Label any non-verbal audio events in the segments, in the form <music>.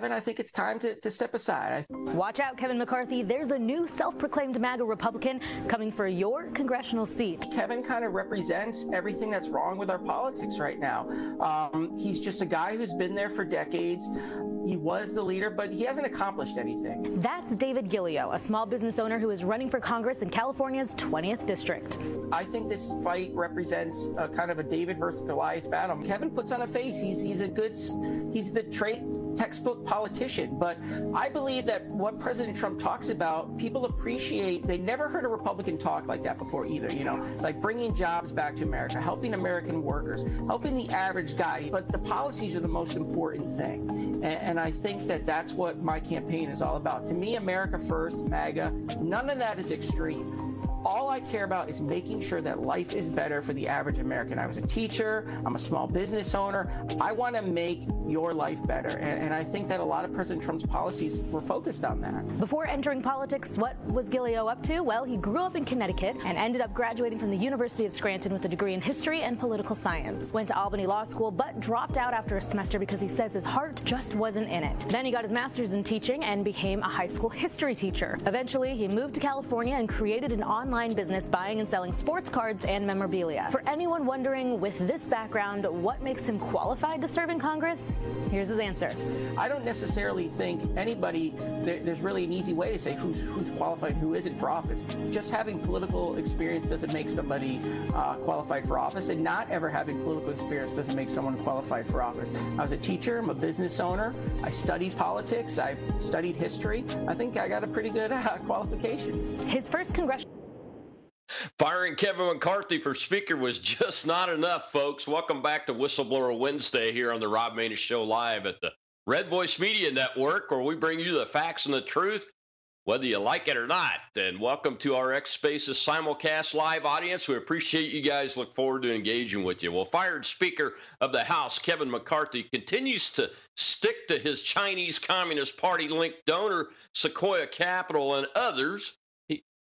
Kevin, I think it's time to, to step aside. Watch out, Kevin McCarthy. There's a new self proclaimed MAGA Republican coming for your congressional seat. Kevin kind of represents everything that's wrong with our politics right now. Um, he's just a guy who's been there for decades. He was the leader, but he hasn't accomplished anything. That's David Giglio, a small business owner who is running for Congress in California's 20th district. I think this fight represents a kind of a David versus Goliath battle. Kevin puts on a face. He's he's a good he's the trait textbook politician. But I believe that what President Trump talks about, people appreciate. They never heard a Republican talk like that before either. You know, like bringing jobs back to America, helping American workers, helping the average guy. But the policies are the most important thing. And, and I think that that's what my campaign is all about. To me, America first, MAGA, none of that is extreme all I care about is making sure that life is better for the average American. I was a teacher, I'm a small business owner. I want to make your life better. And, and, I think that a lot of President Trump's policies were focused on that. Before entering politics, what was Giglio up to? Well, he grew up in Connecticut and ended up graduating from the University of Scranton with a degree in history and political science. Went to Albany Law School, but dropped out after a semester because he says his heart just wasn't in it. Then he got his master's in teaching and became a high school history teacher. Eventually, he moved to California and created an online online business buying and selling sports cards and memorabilia. For anyone wondering with this background what makes him qualified to serve in Congress, here's his answer. I don't necessarily think anybody, there, there's really an easy way to say who's, who's qualified and who isn't for office. Just having political experience doesn't make somebody uh, qualified for office, and not ever having political experience doesn't make someone qualified for office. I was a teacher, I'm a business owner, I studied politics, I've studied history. I think I got a pretty good uh, qualifications. His first congressional Firing Kevin McCarthy for Speaker was just not enough, folks. Welcome back to Whistleblower Wednesday here on the Rob Maness Show live at the Red Voice Media Network, where we bring you the facts and the truth, whether you like it or not. And welcome to our X Spaces simulcast live audience. We appreciate you guys. Look forward to engaging with you. Well, fired Speaker of the House, Kevin McCarthy, continues to stick to his Chinese Communist Party linked donor, Sequoia Capital, and others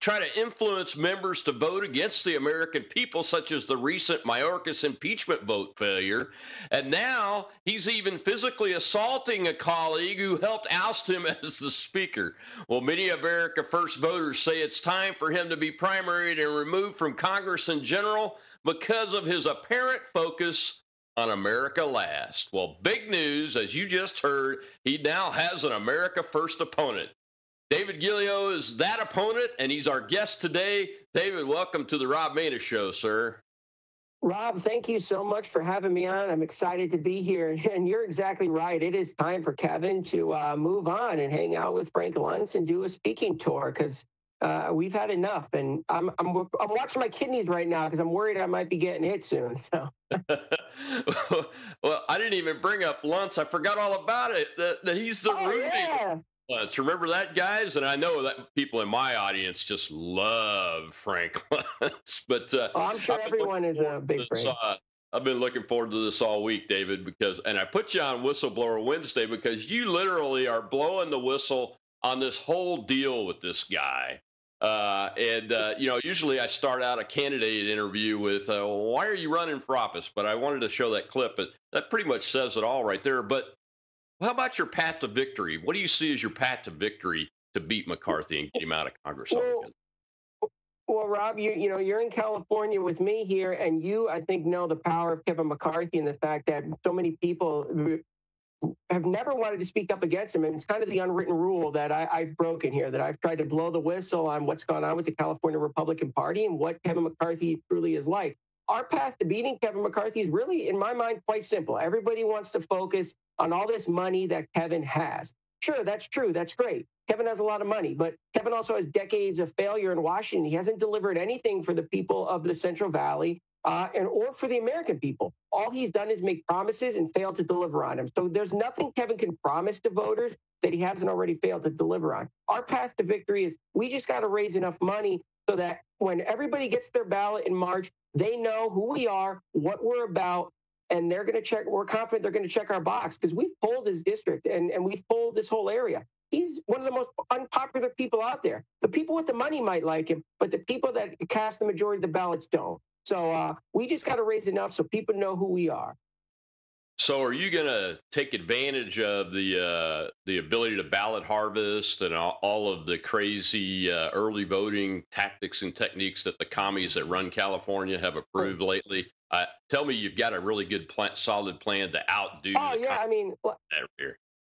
try to influence members to vote against the American people, such as the recent Mayorkas impeachment vote failure. And now he's even physically assaulting a colleague who helped oust him <laughs> as the speaker. Well, many America First voters say it's time for him to be primaried and removed from Congress in general because of his apparent focus on America Last. Well, big news, as you just heard, he now has an America First opponent. David Giglio is that opponent, and he's our guest today. David, welcome to the Rob Maness Show, sir. Rob, thank you so much for having me on. I'm excited to be here. <laughs> And you're exactly right. It is time for Kevin to uh, move on and hang out with Frank Luntz and do a speaking tour because uh, we've had enough. And I'm, I'm, I'm watching my kidneys right now because I'm worried I might be getting hit soon. So. <laughs> <laughs> well, I didn't even bring up Luntz. I forgot all about it. That, that he's the oh, Rudy. Yeah. Remember that, guys? And I know that people in my audience just love Frank <laughs> Luntz. But uh, oh, I'm sure everyone is a big fan. Uh, I've been looking forward to this all week, David, because and I put you on Whistleblower Wednesday because you literally are blowing the whistle on this whole deal with this guy. Uh, and uh, you know, usually I start out a candidate interview with, uh, "Why are you running for office?" But I wanted to show that clip, but that pretty much says it all right there. But how about your path to victory? What do you see as your path to victory to beat McCarthy and get him out of Congress? Well, well, Rob, you you know you're in California with me here, and you I think know the power of Kevin McCarthy and the fact that so many people have never wanted to speak up against him, and it's kind of the unwritten rule that I, I've broken here. That I've tried to blow the whistle on what's gone on with the California Republican Party and what Kevin McCarthy truly is like our path to beating Kevin McCarthy is really, in my mind, quite simple. Everybody wants to focus on all this money that Kevin has. Sure, that's true. That's great. Kevin has a lot of money, but Kevin also has decades of failure in Washington. He hasn't delivered anything for the people of the Central Valley uh, and or for the American people. All he's done is make promises and failed to deliver on them. So there's nothing Kevin can promise to voters that he hasn't already failed to deliver on. Our path to victory is we just got to raise enough money so that when everybody gets their ballot in March, they know who we are, what we're about, and they're going to check. We're confident they're going to check our box because we've pulled his district and, and we've pulled this whole area. He's one of the most unpopular people out there. The people with the money might like him, but the people that cast the majority of the ballots don't. So uh, we just got to raise enough so people know who we are. So, are you going to take advantage of the uh, the ability to ballot harvest and all, all of the crazy uh, early voting tactics and techniques that the commies that run California have approved lately? Uh, tell me you've got a really good, plan, solid plan to outdo. Oh yeah, I mean,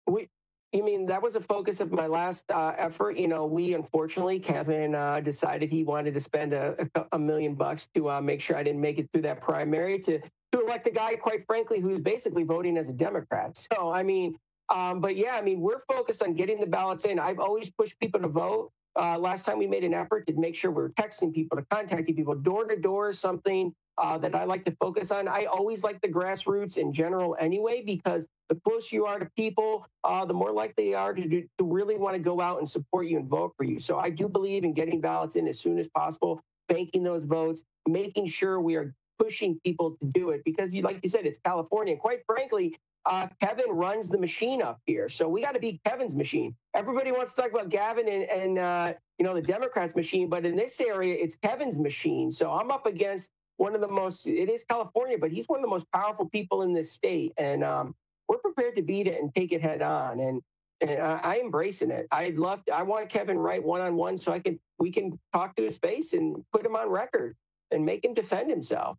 we you mean that was a focus of my last uh, effort? You know, we unfortunately, Kevin uh, decided he wanted to spend a, a million bucks to uh, make sure I didn't make it through that primary to to elect a guy, quite frankly, who's basically voting as a Democrat. So, I mean, um, but yeah, I mean, we're focused on getting the ballots in. I've always pushed people to vote. Uh, last time we made an effort to make sure we we're texting people, to contacting people, door to door something uh, that I like to focus on. I always like the grassroots in general anyway, because the closer you are to people, uh, the more likely they are to, do, to really want to go out and support you and vote for you. So I do believe in getting ballots in as soon as possible, banking those votes, making sure we are pushing people to do it because you like you said it's california and quite frankly uh, kevin runs the machine up here so we got to be kevin's machine everybody wants to talk about gavin and, and uh, you know the democrats machine but in this area it's kevin's machine so i'm up against one of the most it is california but he's one of the most powerful people in this state and um, we're prepared to beat it and take it head on and and I, I embracing it. I'd love. To, I want Kevin Wright one on one, so I can we can talk to his face and put him on record and make him defend himself.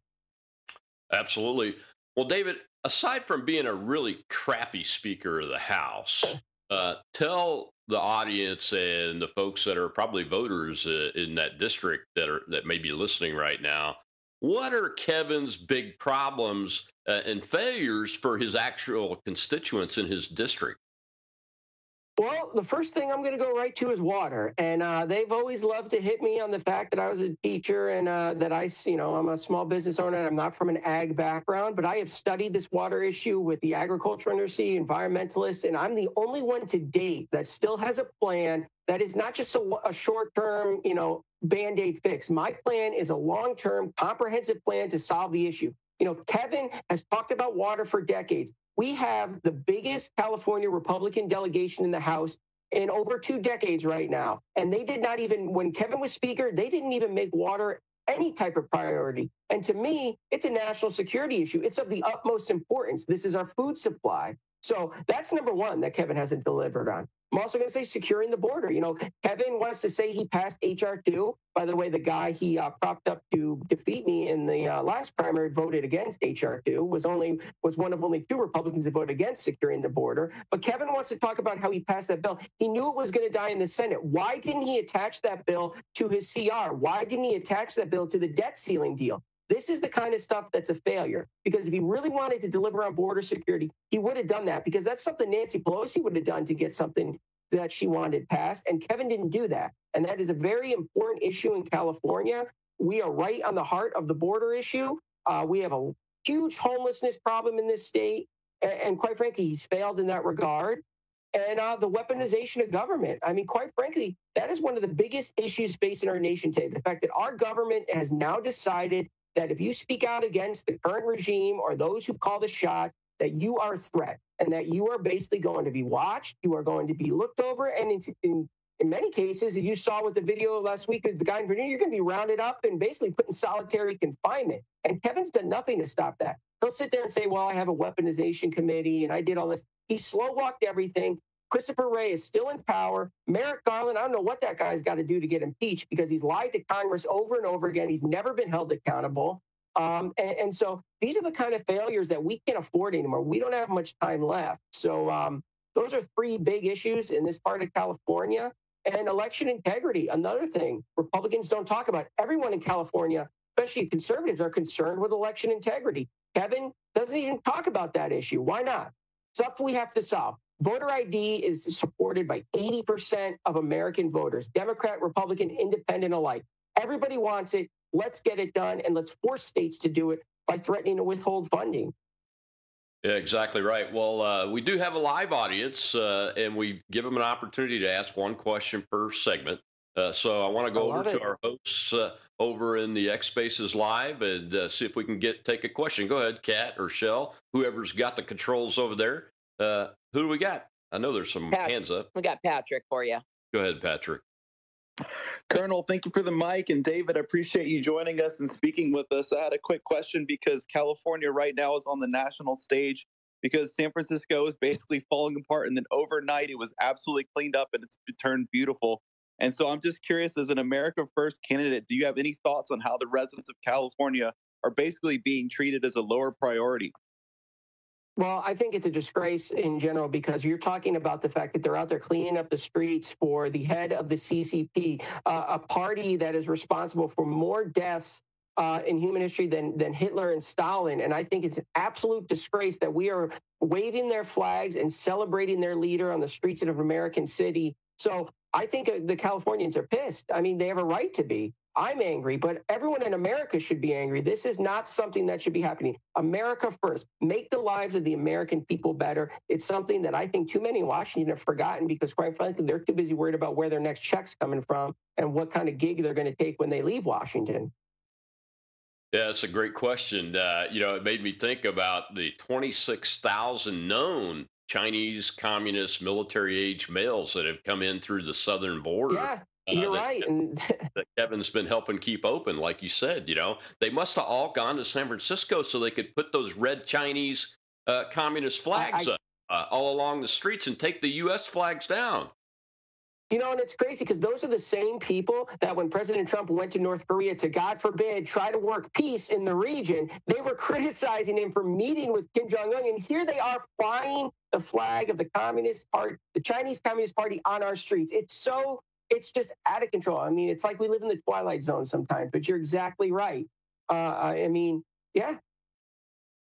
Absolutely. Well, David, aside from being a really crappy Speaker of the House, uh, tell the audience and the folks that are probably voters uh, in that district that are that may be listening right now, what are Kevin's big problems uh, and failures for his actual constituents in his district? Well, the first thing I'm going to go right to is water, and uh, they've always loved to hit me on the fact that I was a teacher and uh, that I, you know, I'm a small business owner. and I'm not from an ag background, but I have studied this water issue with the agriculture industry, environmentalists, and I'm the only one to date that still has a plan that is not just a, a short-term, you know, band-aid fix. My plan is a long-term, comprehensive plan to solve the issue. You know, Kevin has talked about water for decades. We have the biggest California Republican delegation in the House in over two decades right now. And they did not even, when Kevin was Speaker, they didn't even make water any type of priority. And to me, it's a national security issue. It's of the utmost importance. This is our food supply. So that's number one that Kevin hasn't delivered on. I'm also going to say securing the border. You know, Kevin wants to say he passed HR2. By the way, the guy he uh, propped up to defeat me in the uh, last primary voted against HR2. Was only was one of only two Republicans that voted against securing the border. But Kevin wants to talk about how he passed that bill. He knew it was going to die in the Senate. Why didn't he attach that bill to his CR? Why didn't he attach that bill to the debt ceiling deal? This is the kind of stuff that's a failure because if he really wanted to deliver on border security, he would have done that because that's something Nancy Pelosi would have done to get something that she wanted passed. And Kevin didn't do that. And that is a very important issue in California. We are right on the heart of the border issue. Uh, we have a huge homelessness problem in this state. And, and quite frankly, he's failed in that regard. And uh, the weaponization of government. I mean, quite frankly, that is one of the biggest issues facing our nation today. The fact that our government has now decided that if you speak out against the current regime or those who call the shot, that you are a threat and that you are basically going to be watched, you are going to be looked over, and in, in, in many cases, as you saw with the video last week of the guy in Virginia, you're going to be rounded up and basically put in solitary confinement. And Kevin's done nothing to stop that. He'll sit there and say, "Well, I have a weaponization committee, and I did all this." He slow walked everything. Christopher Wray is still in power. Merrick Garland, I don't know what that guy's got to do to get impeached because he's lied to Congress over and over again. He's never been held accountable. Um, and, and, so these are the kind of failures that we can't afford anymore. We don't have much time left. So um, those are three big issues in this part of California. And election integrity, another thing Republicans don't talk about. Everyone in California, especially conservatives, are concerned with election integrity. Kevin doesn't even talk about that issue. Why not? Stuff we have to solve. Voter ID is supported by 80% of American voters, Democrat, Republican, Independent alike. Everybody wants it. Let's get it done and let's force states to do it by threatening to withhold funding. Yeah, exactly right. Well, uh, we do have a live audience, uh, and we give them an opportunity to ask one question per segment. Uh, so I want to go over it. to our hosts uh, over in the X Spaces Live and uh, see if we can get take a question. Go ahead, Kat or Shell, whoever's got the controls over there. Uh, who do we got? I know there's some Patrick. hands up. We got Patrick for you. Go ahead, Patrick. Colonel, thank you for the mic. And David, I appreciate you joining us and speaking with us. I had a quick question because California right now is on the national stage because San Francisco is basically <laughs> falling apart. And then overnight, it was absolutely cleaned up and it's turned beautiful. And so I'm just curious, as an America First candidate, do you have any thoughts on how the residents of California are basically being treated as a lower priority? Well, I think it's a disgrace in general because you're talking about the fact that they're out there cleaning up the streets for the head of the CCP, uh, a party that is responsible for more deaths uh, in human history than than Hitler and Stalin. And I think it's an absolute disgrace that we are waving their flags and celebrating their leader on the streets of an American City. So I think uh, the Californians are pissed. I mean, they have a right to be. I'm angry, but everyone in America should be angry. This is not something that should be happening. America first. Make the lives of the American people better. It's something that I think too many in Washington have forgotten because, quite frankly, they're too busy worried about where their next check's coming from and what kind of gig they're going to take when they leave Washington. Yeah, that's a great question. Uh, you know, it made me think about the 26,000 known Chinese communist military age males that have come in through the southern border. Yeah, uh, you're that, right. <laughs> that Kevin's been helping keep open, like you said. You know, they must have all gone to San Francisco so they could put those red Chinese uh, communist flags I, up uh, all along the streets and take the U.S. flags down. You know, and it's crazy because those are the same people that when President Trump went to North Korea to, God forbid, try to work peace in the region, they were <laughs> criticizing him for meeting with Kim Jong un. And here they are flying the flag of the Communist Party, the Chinese Communist Party on our streets. It's so, it's just out of control. I mean, it's like we live in the twilight zone sometimes, but you're exactly right. Uh, I mean, yeah.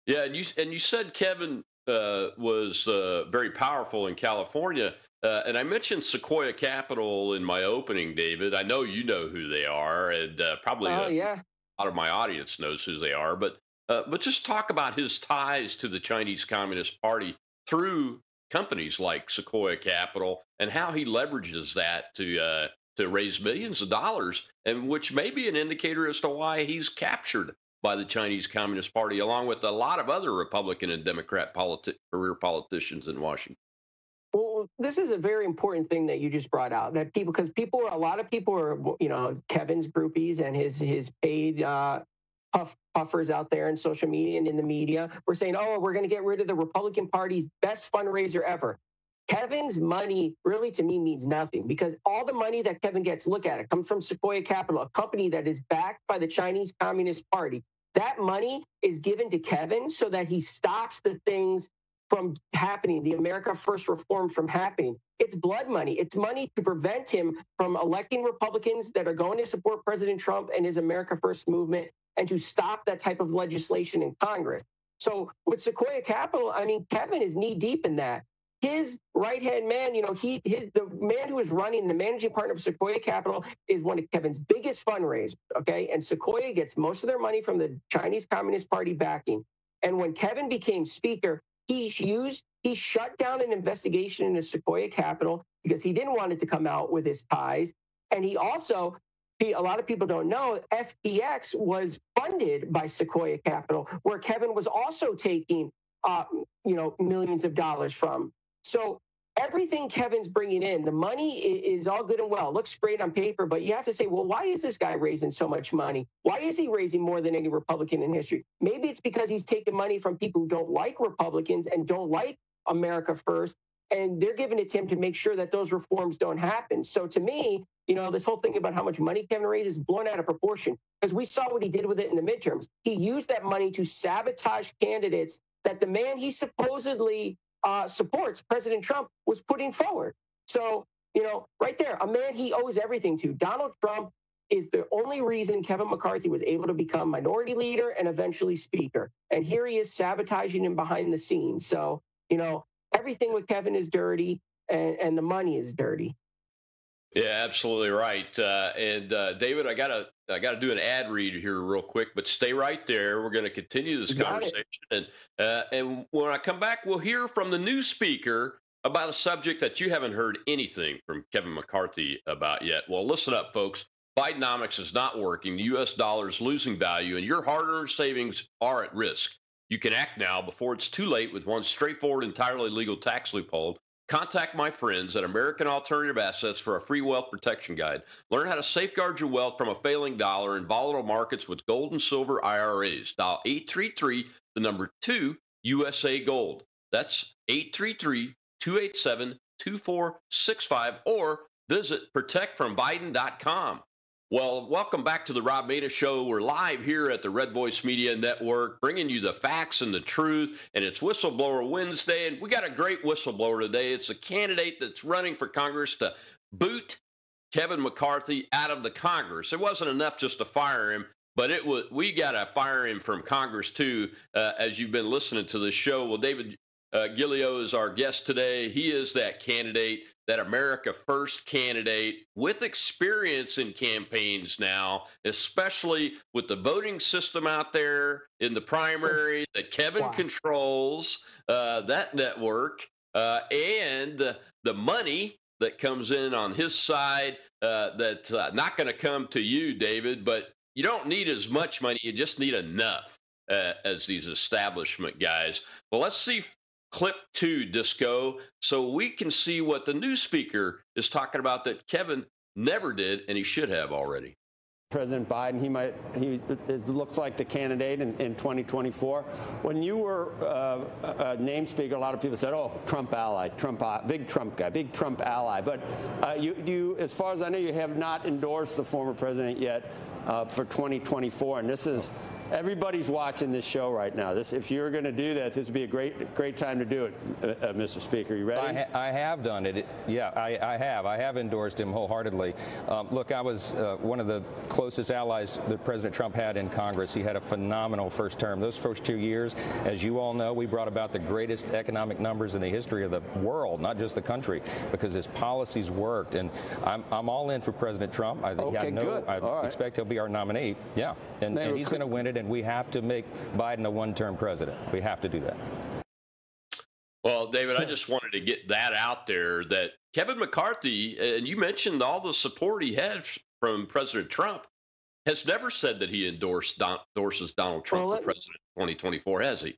Yeah. And you, and you said Kevin uh, was uh, very powerful in California. Uh, and I mentioned Sequoia Capital in my opening, David. I know you know who they are, and uh, probably oh, a, yeah. a lot of my audience knows who they are. But uh, but just talk about his ties to the Chinese Communist Party through companies like Sequoia Capital and how he leverages that to uh, to raise millions of dollars, and which may be an indicator as to why he's captured by the Chinese Communist Party, along with a lot of other Republican and Democrat politi- career politicians in Washington. Well, this is a very important thing that you just brought out. That people, because people, a lot of people are, you know, Kevin's groupies and his his paid uh, puff, puffers out there in social media and in the media. We're saying, oh, we're going to get rid of the Republican Party's best fundraiser ever. Kevin's money really to me means nothing because all the money that Kevin gets, look at it, comes from Sequoia Capital, a company that is backed by the Chinese Communist Party. That money is given to Kevin so that he stops the things from happening, the America First reform from happening. It's blood money. It's money to prevent him from electing Republicans that are going to support President Trump and his America First movement and to stop that type of legislation in Congress. So with Sequoia Capital, I mean, Kevin is knee deep in that. His right hand man, you know, he his, the man who is running the managing partner of Sequoia Capital is one of Kevin's biggest fundraisers. Okay, and Sequoia gets most of their money from the Chinese Communist Party backing. And when Kevin became speaker, he used, he shut down an investigation into Sequoia Capital because he didn't want it to come out with his ties. And he also, a lot of people don't know, FTX was funded by Sequoia Capital, where Kevin was also taking, uh, you know, millions of dollars from. So everything Kevin's bringing in, the money is all good and well, looks great on paper, but you have to say, well, why is this guy raising so much money? Why is he raising more than any Republican in history? Maybe it's because he's taking money from people who don't like Republicans and don't like America first. And they're giving it to him to make sure that those reforms don't happen. So to me, you know, this whole thing about how much money Kevin raises is blown out of proportion because we saw what he did with it in the midterms. He used that money to sabotage candidates that the man he supposedly uh, supports President Trump was putting forward. So, you know, right there, a man he owes everything to. Donald Trump is the only reason Kevin McCarthy was able to become minority leader and eventually speaker. And here he is sabotaging him behind the scenes. So, you know, everything with Kevin is dirty and, and the money is dirty. Yeah, absolutely right. Uh, and uh, David, I gotta I gotta do an ad read here real quick, but stay right there. We're going to continue this conversation, and uh, and when I come back, we'll hear from the new speaker about a subject that you haven't heard anything from Kevin McCarthy about yet. Well, listen up, folks. Bidenomics is not working. The U.S. dollar is losing value, and your hard-earned savings are at risk. You can act now before it's too late with one straightforward, entirely legal tax loophole Contact my friends at American Alternative Assets for a free wealth protection guide. Learn how to safeguard your wealth from a failing dollar in volatile markets with gold and silver IRAs. Dial 833, the number 2, USA Gold. That's 833 287 2465 or visit protectfrombiden.com. Well, welcome back to the Rob Maness Show. We're live here at the Red Voice Media Network, bringing you the facts and the truth. And it's Whistleblower Wednesday, and we got a great whistleblower today. It's a candidate that's running for Congress to boot Kevin McCarthy out of the Congress. It wasn't enough just to fire him, but it was we got to fire him from Congress too. Uh, as you've been listening to the show, well, David uh, Giglio is our guest today. He is that candidate that America First candidate with experience in campaigns now, especially with the voting system out there in the primary that Kevin wow. controls, uh, that network, uh, and the money that comes in on his side uh, that's uh, not going to come to you, David, but you don't need as much money. You just need enough uh, as these establishment guys. Well, let's see clip to Disco, so we can see what the new speaker is talking about that Kevin never did and he should have already. President Biden, he might, he looks like the candidate in, in 2024. When you were uh, a name speaker, a lot of people said, "Oh, Trump ally, Trump, big Trump guy, big Trump ally." But uh, you, you, as far as I know, you have not endorsed the former president yet uh, for 2024, and this is everybody's watching this show right now. This, if you're going to do that, this would be a great, great time to do it, uh, uh Mr. Speaker. You ready? I, ha- I have done it. it yeah, I, I, have. I have endorsed him wholeheartedly. Um, look, I was uh, one of the closest allies that President Trump had in Congress. He had a phenomenal first term. Those first two years, as you all know, we brought about the greatest economic numbers in the history of the world, not just the country, because his policies worked. And I'm, I'm all in for President Trump. I, okay, I know, good. I all expect right. he'll be our nominee. Yeah, and, and he's going to win it and we have to make Biden a one-term president. We have to do that. Well, David, I just wanted to get that out there that Kevin McCarthy, and you mentioned all the support he had from President Trump, has never said that he endorsed endorses Donald Trump well, for president 2024, has he?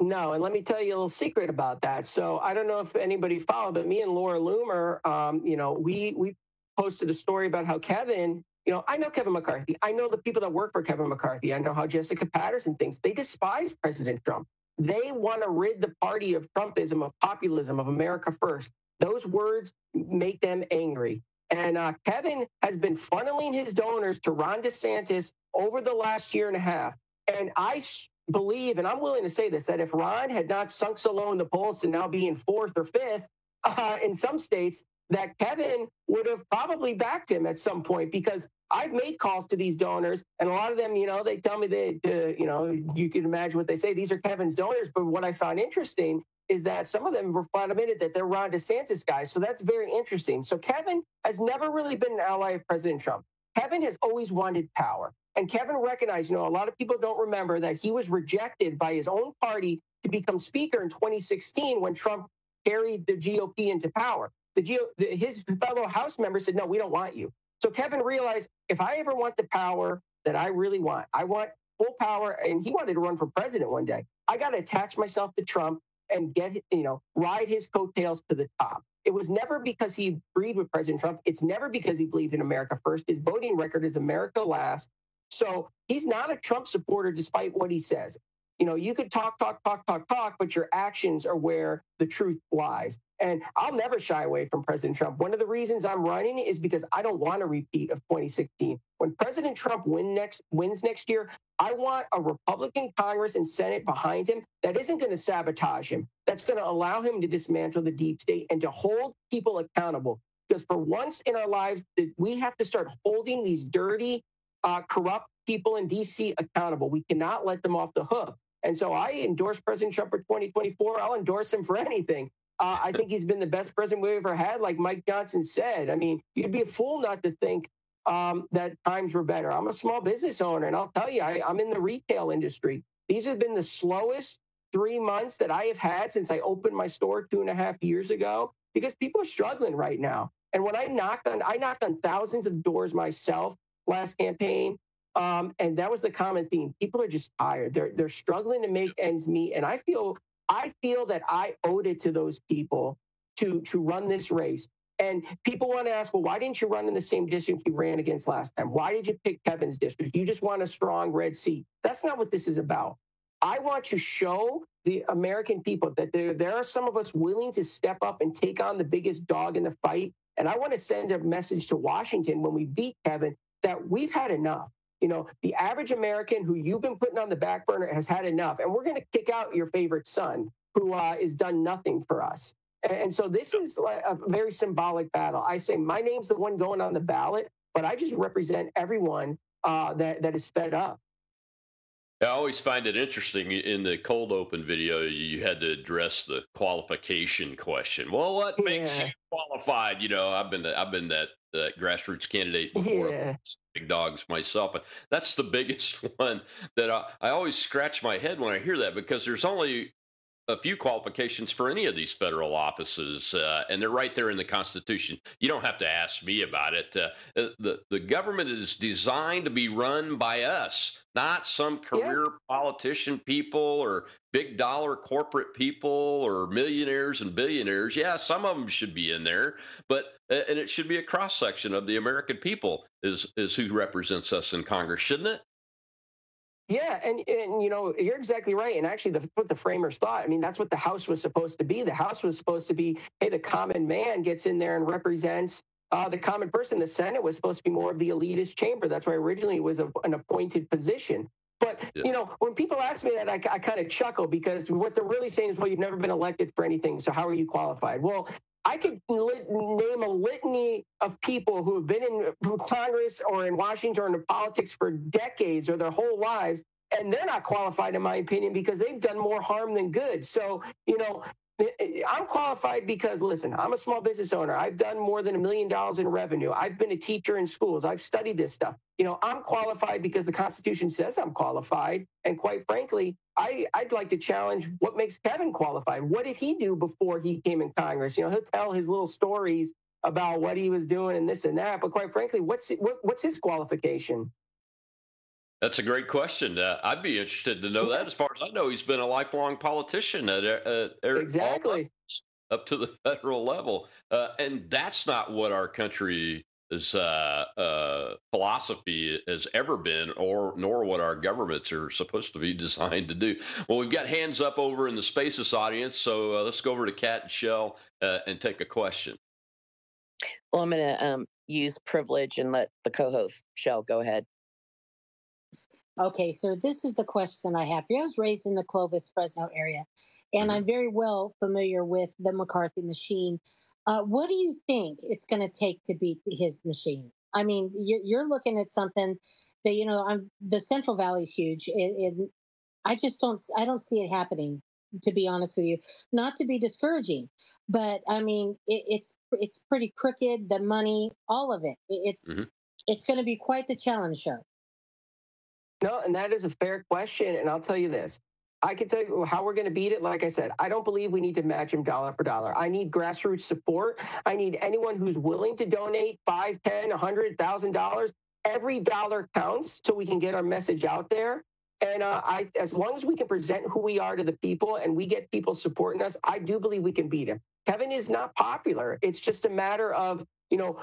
No, and let me tell you a little secret about that. So I don't know if anybody followed, but me and Laura Loomer, um, you know, we we posted a story about how Kevin you know, I know Kevin McCarthy. I know the people that work for Kevin McCarthy. I know how Jessica Patterson thinks. They despise President Trump. They want to rid the party of Trumpism, of populism, of America first. Those words make them angry. And uh, Kevin has been funneling his donors to Ron DeSantis over the last year and a half. And I believe, and I'm willing to say this, that if Ron had not sunk so low in the polls and now being fourth or fifth uh, in some states, that Kevin would have probably backed him at some point because I've made calls to these donors, and a lot of them, you know, they tell me that, uh, you know, you can imagine what they say. These are Kevin's donors. But what I found interesting is that some of them were admitted that they're Ron DeSantis guys. So that's very interesting. So Kevin has never really been an ally of President Trump. Kevin has always wanted power. And Kevin recognized, you know, a lot of people don't remember that he was rejected by his own party to become speaker in 2016 when Trump carried the GOP into power the, Geo, the, his fellow House members said, no, we don't want you. So Kevin realized if I ever want the power that I really want, I want full power, and he wanted to run for president one day. I got to attach myself to Trump and get, you know, ride his coattails to the top. It was never because he agreed with President Trump. It's never because he believed in America first. His voting record is America last. So he's not a Trump supporter, despite what he says. You know, you could talk, talk, talk, talk, talk, but your actions are where the truth lies. And I'll never shy away from President Trump. One of the reasons I'm running is because I don't want a repeat of 2016. When President Trump win next, wins next year, I want a Republican Congress and Senate behind him that isn't going to sabotage him, that's going to allow him to dismantle the deep state and to hold people accountable. Because for once in our lives, we have to start holding these dirty, uh, corrupt people in DC accountable. We cannot let them off the hook. And so I endorse President Trump for 2024. I'll endorse him for anything. Uh, I think he's been the best president we've ever had, like Mike Johnson said. I mean, you'd be a fool not to think um, that times were better. I'm a small business owner, and I'll tell you, I, I'm in the retail industry. These have been the slowest three months that I have had since I opened my store two and a half years ago because people are struggling right now. And when I knocked on, I knocked on thousands of doors myself last campaign. Um, and that was the common theme. People are just tired. They're they're struggling to make ends meet. And I feel I feel that I owed it to those people to to run this race. And people want to ask, well, why didn't you run in the same district you ran against last time? Why did you pick Kevin's district? You just want a strong red seat. That's not what this is about. I want to show the American people that there, there are some of us willing to step up and take on the biggest dog in the fight. And I want to send a message to Washington when we beat Kevin that we've had enough. You know, the average American who you've been putting on the back burner has had enough. And we're going to kick out your favorite son who uh, has done nothing for us. And so this is like a very symbolic battle. I say my name's the one going on the ballot, but I just represent everyone uh, that that is fed up. I always find it interesting in the cold open video. You had to address the qualification question. Well, what makes yeah. you qualified? You know, I've been I've been that, that grassroots candidate before. Yeah. Big dogs myself, but that's the <laughs> biggest one that I, I always scratch my head when I hear that because there's only a few qualifications for any of these federal offices, uh, and they're right there in the Constitution. You don't have to ask me about it. Uh, the the government is designed to be run by us, not some career yeah. politician people or big dollar corporate people or millionaires and billionaires. Yeah, some of them should be in there, but uh, and it should be a cross section of the American people is is who represents us in Congress, shouldn't it? Yeah, and and you know you're exactly right. And actually, the, what the framers thought, I mean, that's what the House was supposed to be. The House was supposed to be, hey, the common man gets in there and represents uh, the common person. The Senate was supposed to be more of the elitist chamber. That's why originally it was a, an appointed position. But yeah. you know, when people ask me that, I, I kind of chuckle because what they're really saying is, well, you've never been elected for anything, so how are you qualified? Well, I could lit- name a litany of people who have been in uh, Congress or in Washington or in politics for decades or their whole lives, and they're not qualified, in my opinion, because they've done more harm than good. So, you know, I'm qualified because, listen, I'm a small business owner. I've done more than a million dollars in revenue. I've been a teacher in schools. I've studied this stuff. You know, I'm qualified because the Constitution says I'm qualified. And quite frankly, I, I'd like to challenge what makes Kevin qualified. What did he do before he came in Congress? You know, he'll tell his little stories about what he was doing and this and that. But quite frankly, what's what, what's his qualification? That's a great question. Uh, I'd be interested to know that. As far as I know, he's been a lifelong politician at, uh, exactly up to the <laughs> federal level, uh, and that's not what our country's uh, uh, philosophy has ever been, or nor what our governments are supposed to be <laughs> designed to do. Well, we've got hands up over in the Spaces audience, so uh, let's go over to Kat and Shell and take a question. Well, I'm going to um, use privilege and let the co-host Shell go ahead. Okay, so this is the question I have for you. I was raised in the Clovis, Fresno area, and mm-hmm. I'm very well familiar with the McCarthy machine. Uh, what do you think it's going to take to beat his machine? I mean, you're, you're, looking at something that you know. I'm the Central Valley is huge. It, it, I just don't. I don't see it happening. To be honest with you, not to be discouraging, but I mean, it, it's it's pretty crooked. The money, all of it. It's mm-hmm. it's going to be quite the challenge show. No, and that is a fair question. And I'll tell you this I can tell you how we're going to beat it. Like I said, I don't believe we need to match him dollar for dollar. I need grassroots support. I need anyone who's willing to donate five, ten, a hundred thousand dollars. Every dollar counts, so we can get our message out there. And uh, I, as long as we can present who we are to the people and we get people supporting us, I do believe we can beat him. Kevin is not popular. It's just a matter of you know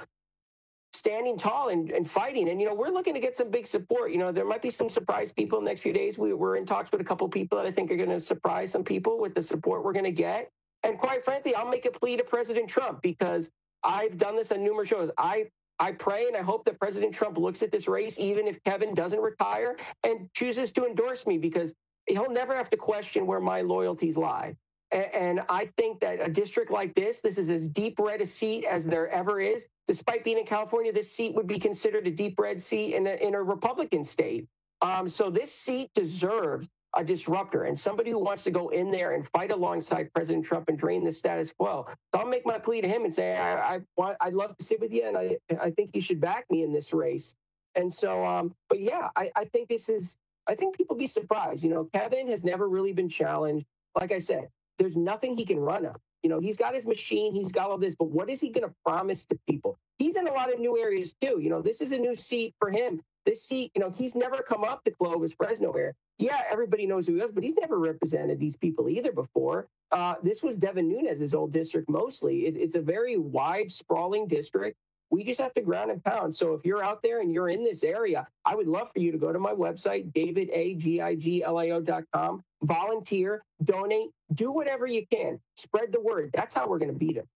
standing tall and, and fighting. And, you know, we're looking to get some big support. You know, there might be some surprise people in the next few days. We, we're in talks with a couple people that I think are going to surprise some people with the support we're going to get. And quite frankly, I'll make a plea to President Trump because I've done this on numerous shows. I I pray and I hope that President Trump looks at this race, even if Kevin doesn't retire, and chooses to endorse me because he'll never have to question where my loyalties lie. And I think that a district like this, this is as deep red a seat as there ever is. Despite being in California, this seat would be considered a deep red seat in a, in a Republican state. Um, so this seat deserves a disruptor and somebody who wants to go in there and fight alongside President Trump and drain the status quo. So I'll make my plea to him and say, I, I want, I'd love to sit with you, and I, I think you should back me in this race. And so, um, but yeah, I, I think this is, I think people be surprised. You know, Kevin has never really been challenged. Like I said, there's nothing he can run up. You know, he's got his machine, he's got all this, but what is he going to promise to people? He's in a lot of new areas too. You know, this is a new seat for him. This seat, you know, he's never come up to Clovis, Fresno area. Yeah, everybody knows who he is, but he's never represented these people either before. Uh, this was Devin Nunes' old district mostly. It, it's a very wide, sprawling district. We just have to ground and pound. So if you're out there and you're in this area, I would love for you to go to my website, davidagigio.com, volunteer, donate, do whatever you can. Spread the word. That's how we're going to beat him.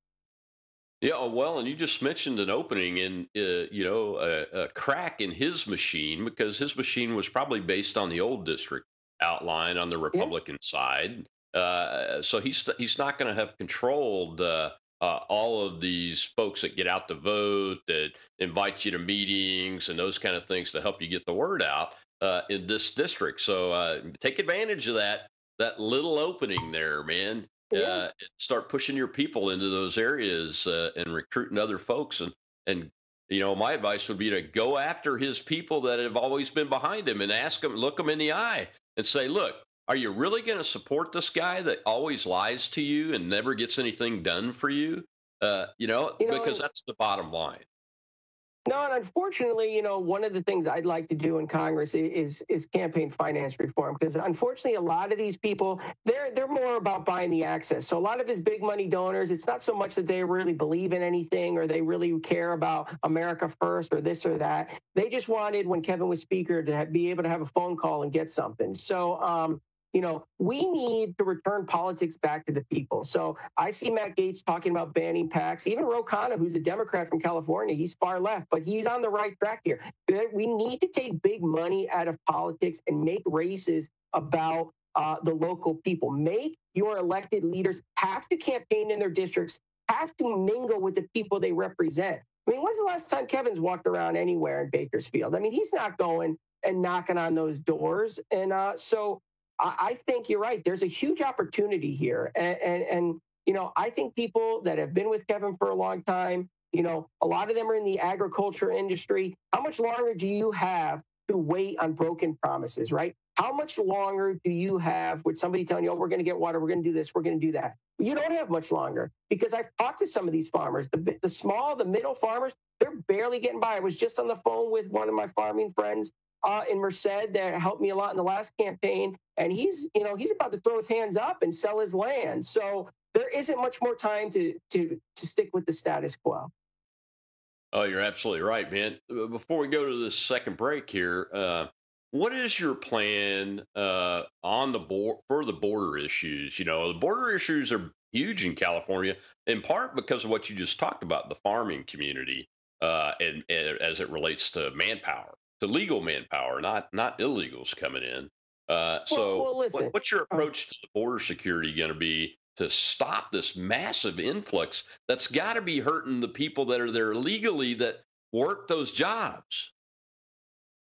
Yeah, oh, well, and you just mentioned an opening in, uh, you know, a, a, crack in his machine because his machine was probably based on the old district outline on the Republican yeah. side. Uh, so he's he's not going to have controlled uh, uh, all of these folks that get out to vote, that invite you to meetings and those kind of things to help you get the word out uh, in this district. So uh, take advantage of that that little opening there, man. Yeah. Uh, start pushing your people into those areas and recruiting other folks and and you know, my advice would be to go after his people that have always been behind him and ask them, look them in the eye and say, look, are you really going to support this guy that always lies to you and never gets anything done for you? Uh, you, know, you know, because that's the bottom line. No, and unfortunately, you know, one of the things I'd like to do in Congress is is campaign finance reform because unfortunately, a lot of these people they're they're more about buying the access. So a lot of his big money donors, it's not so much that they really believe in anything or they really care about America first or this or that. They just wanted when Kevin was Speaker to be able to have a phone call and get something. So um, you know, we need to return politics back to the people. So I see Matt Gaetz talking about banning PACs. Even Ro Khanna, who's a Democrat from California, he's far left, but he's on the right track here. We need to take big money out of politics and make races about uh, the local people. Make your elected leaders have to campaign in their districts, have to mingle with the people they represent. I mean, when's the last time Kevin's walked around anywhere in Bakersfield? I mean, he's not going and knocking on those doors. And uh, so I, think you're right. There's a huge opportunity here, and, and and you know I think people that have been with Kevin for a long time, you know, a lot of them are in the agriculture industry. How much longer do you have to wait on broken promises, right? How much longer do you have with somebody telling you, oh, we're going to get water, we're going to do this, we're going to do that? You don't have much longer because I've talked to some of these farmers, the, the small, the middle farmers, they're barely getting by. I was just on the phone with one of my farming friends uh, in Merced that helped me a lot in the last campaign. And he's, you know, he's about to throw his hands up and sell his land. So there isn't much more time to to to stick with the status quo. Oh, you're absolutely right, man. Uh, before we go to the second break here, uh, what is your plan uh, on the board for the border issues? You know, the border issues are huge in California, in part because of what you just talked about, the farming community, uh, and, and as it relates to manpower to legal manpower, not not illegals coming in. Uh, so, well, well, listen, what, what's your um approach to the border security going to be to stop this massive influx that's got to be hurting the people that are there legally that work those jobs?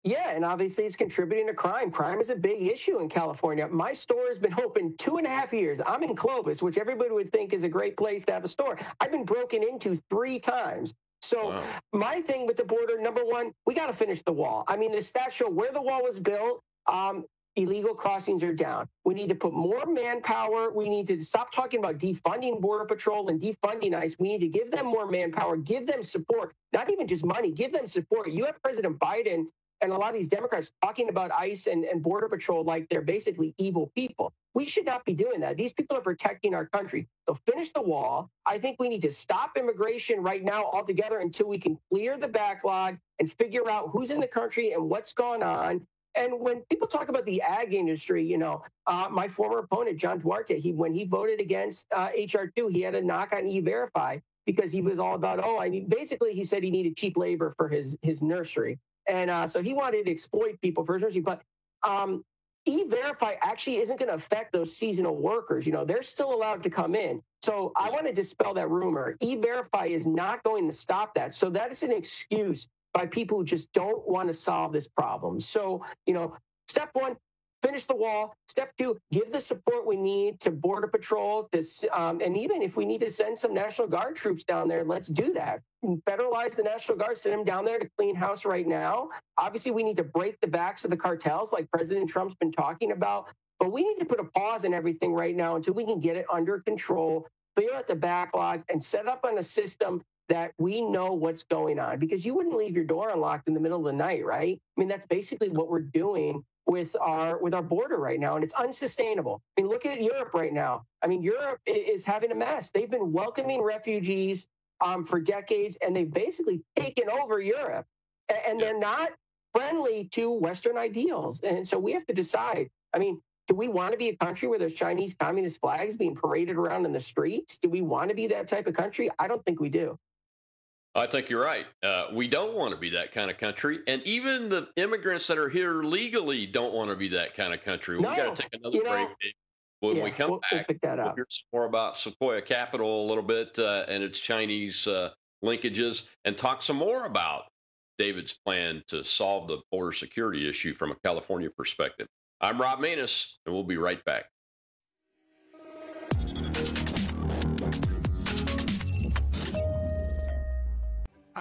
Yeah, and obviously it's contributing to crime. Crime is a big issue in California. My store has been open two and a half years. I'm in Clovis, which everybody would think is a great place to have a store. I've been broken into three times. So wow. my thing with the border, number one, we got to finish the wall. I mean, the stats show where the wall was built. Um, illegal crossings are down. We need to put more manpower. We need to stop talking about defunding Border Patrol and defunding ICE. We need to give them more manpower, give them support, not even just money, give them support. You have President Biden and a lot of these Democrats talking about ICE and, and Border Patrol like they're basically evil people. We should not be doing that. These people are protecting our country. So finish the wall. I think we need to stop immigration right now altogether until we can clear the backlog and figure out who's in the country and what's going on. And when people talk about the ag industry, you know, uh, my former opponent, John Duarte, he when he voted against uh, HR2, he had a knock on E-Verify because he was all about, oh, I need, basically he said he needed cheap labor for his his nursery. And uh, so he wanted to exploit people for his. But um, E-Verify actually isn't going to affect those seasonal workers. You know, they're still allowed to come in. So I want to dispel that rumor. E-Verify is not going to stop that. So that is an excuse by people who just don't want to solve this problem. So, you know, step one, finish the wall. Step two, give the support we need to Border Patrol. To, um, and even if we need to send some National Guard troops down there, let's do that. Federalize the National Guard, send them down there to clean house right now. Obviously, we need to break the backs of the cartels, like President Trump's been talking about. But we need to put a pause in everything right now until we can get it under control, clear out the backlogs, and set up on a system that we know what's going on because you wouldn't leave your door unlocked in the middle of the night, right? I mean, that's basically what we're doing with our with our border right now and it's unsustainable i mean look at europe right now i mean europe is having a mess they've been welcoming refugees um, for decades, and they've basically taken over Europe, and they're not friendly to Western ideals. And so we have to decide. I mean, do we want to be a country where there's Chinese communist flags being paraded around in the streets? Do we want to be that type of country? I don't think we do. I think you're right. Uh, we don't want to be that kind of country, and even the immigrants that are here legally don't want to be that kind of country. No, we got to take another you break. know, when yeah, we come we'll- we'll back, pick that we'll hear some more about Sequoia Capital a little bit uh, and its Chinese uh, linkages, and talk some more about David's plan to solve the border security issue from a California perspective. I'm Rob Maness, and we'll be right back.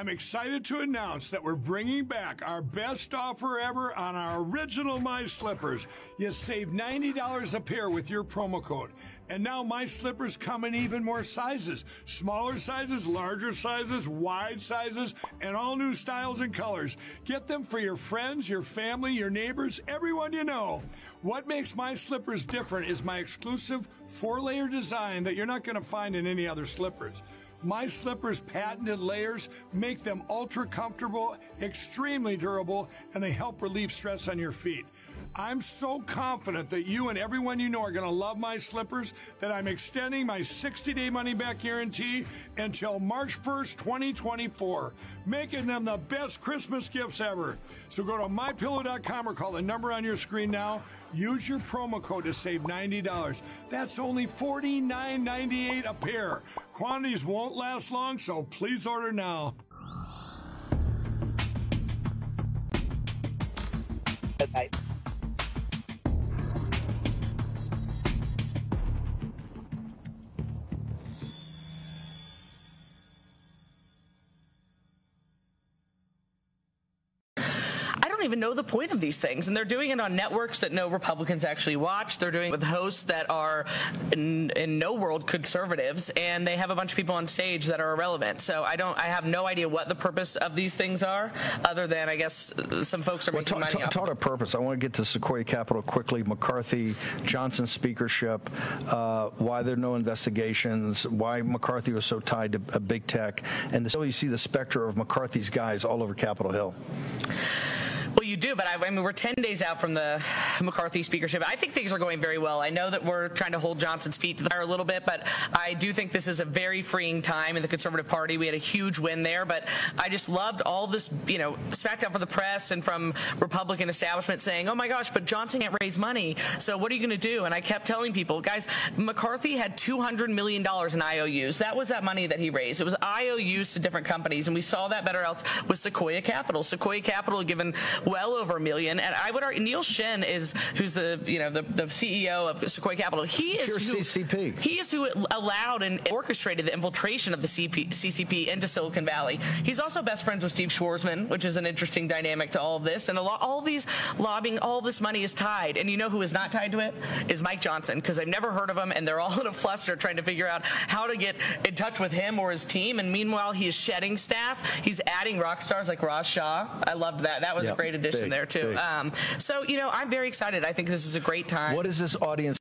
I'm excited to announce that we're bringing back our best offer ever on our original My Slippers. You save $90 a pair with your promo code. And now My Slippers come in even more sizes smaller sizes, larger sizes, wide sizes, and all new styles and colors. Get them for your friends, your family, your neighbors, everyone you know. What makes My Slippers different is my exclusive four layer design that you're not going to find in any other slippers. My Slippers patented layers make them ultra comfortable, extremely durable, and they help relieve stress on your feet. I'm so confident that you and everyone you know are going to love my slippers that I'm extending my 60 day money back guarantee until March 1st, 2024, making them the best Christmas gifts ever. So go to mypillow.com or call the number on your screen now. Use your promo code to save $90. That's only $49.98 a pair. Quantities won't last long, so please order now. Even know the point of these things. And they're doing it on networks that no Republicans actually watch. They're doing it with hosts that are in, in no world conservatives. And they have a bunch of people on stage that are irrelevant. So I don't, I have no idea what the purpose of these things are, other than I guess some folks are Well, making money talk to purpose. I want to get to Sequoia Capital quickly. McCarthy, Johnson speakership, uh, why there are no investigations, why McCarthy was so tied to uh, big tech, and still you see the specter of McCarthy's guys all over Capitol Hill. Well, you do, but I, I mean, we're 10 days out from the McCarthy speakership. I think things are going very well. I know that we're trying to hold Johnson's feet to the fire a little bit, but I do think this is a very freeing time in the Conservative Party. We had a huge win there, but I just loved all this, you know, smackdown from the press and from Republican establishment saying, oh my gosh, but Johnson can't raise money. So what are you going to do? And I kept telling people, guys, McCarthy had $200 million in IOUs. That was that money that he raised. It was IOUs to different companies, and we saw that better else with Sequoia Capital. Sequoia Capital had given well over a million, and I would argue Neil Shen is who's the you know the, the CEO of Sequoia Capital. He is who, CCP. He is who allowed and orchestrated the infiltration of the CP, CCP into Silicon Valley. He's also best friends with Steve Schwarzman, which is an interesting dynamic to all of this. And a lot, all these lobbying, all this money is tied. And you know who is not tied to it is Mike Johnson, because I've never heard of him, and they're all <laughs> in a fluster trying to figure out how to get in touch with him or his team. And meanwhile, he is shedding staff. He's adding rock stars like Raj Shah. I loved that. That was a great addition big, there too. Um, so you know, I'm very excited. I think this is a great time. What is this audience?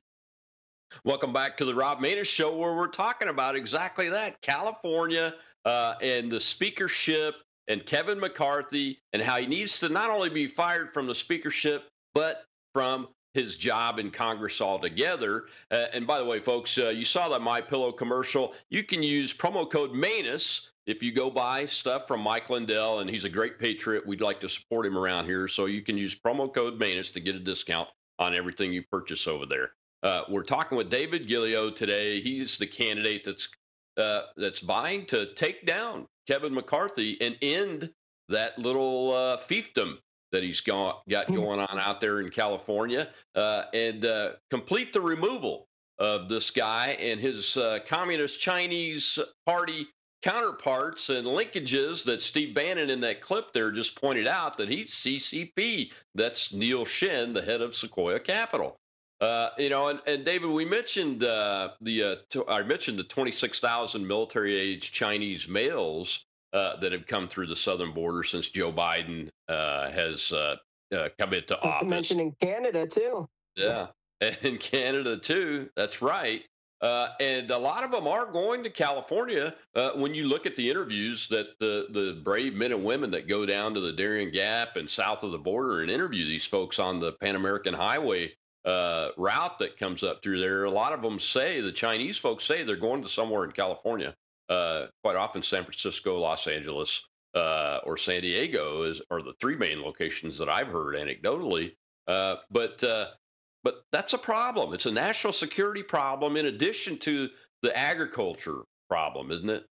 Welcome back to the Rob Maness Show, where we're talking about exactly that California uh, and the speakership and Kevin McCarthy and how he needs to not only be fired from the speakership, but from his job in Congress altogether. Uh, and by the way, folks, uh, you saw that My Pillow commercial. You can use promo code Maness if you go buy stuff from Mike Lindell, and he's a great patriot. We'd like to support him around here, so you can use promo code Maness to get a discount on everything you purchase over there. Uh, we're talking with David Giglio today. He's the candidate that's uh, that's vying to take down Kevin McCarthy and end that little uh, fiefdom that he's got, got going on out there in California, uh, and uh, complete the removal of this guy and his uh, communist Chinese party counterparts and linkages that Steve Bannon in that clip there just pointed out that he's CCP. That's Neil Shen, the head of Sequoia Capital. Uh, you know, and, and David, we mentioned uh, the uh, t- I mentioned the 26,000 military-age Chinese males uh, that have come through the southern border since Joe Biden uh, has uh, uh, come into office. Mentioning Canada too. Yeah, and in Canada too. That's right. Uh, and a lot of them are going to California. Uh, when you look at the interviews that the the brave men and women that go down to the Darien Gap and south of the border and interview these folks on the Pan American Highway uh, route that comes up through there, a lot of them say the Chinese folks say they're going to somewhere in California. Uh, quite often, San Francisco, Los Angeles, uh, or San Diego is are the three main locations that I've heard anecdotally. Uh, but but that's a problem. It's a national security problem in addition to the agriculture problem, isn't it?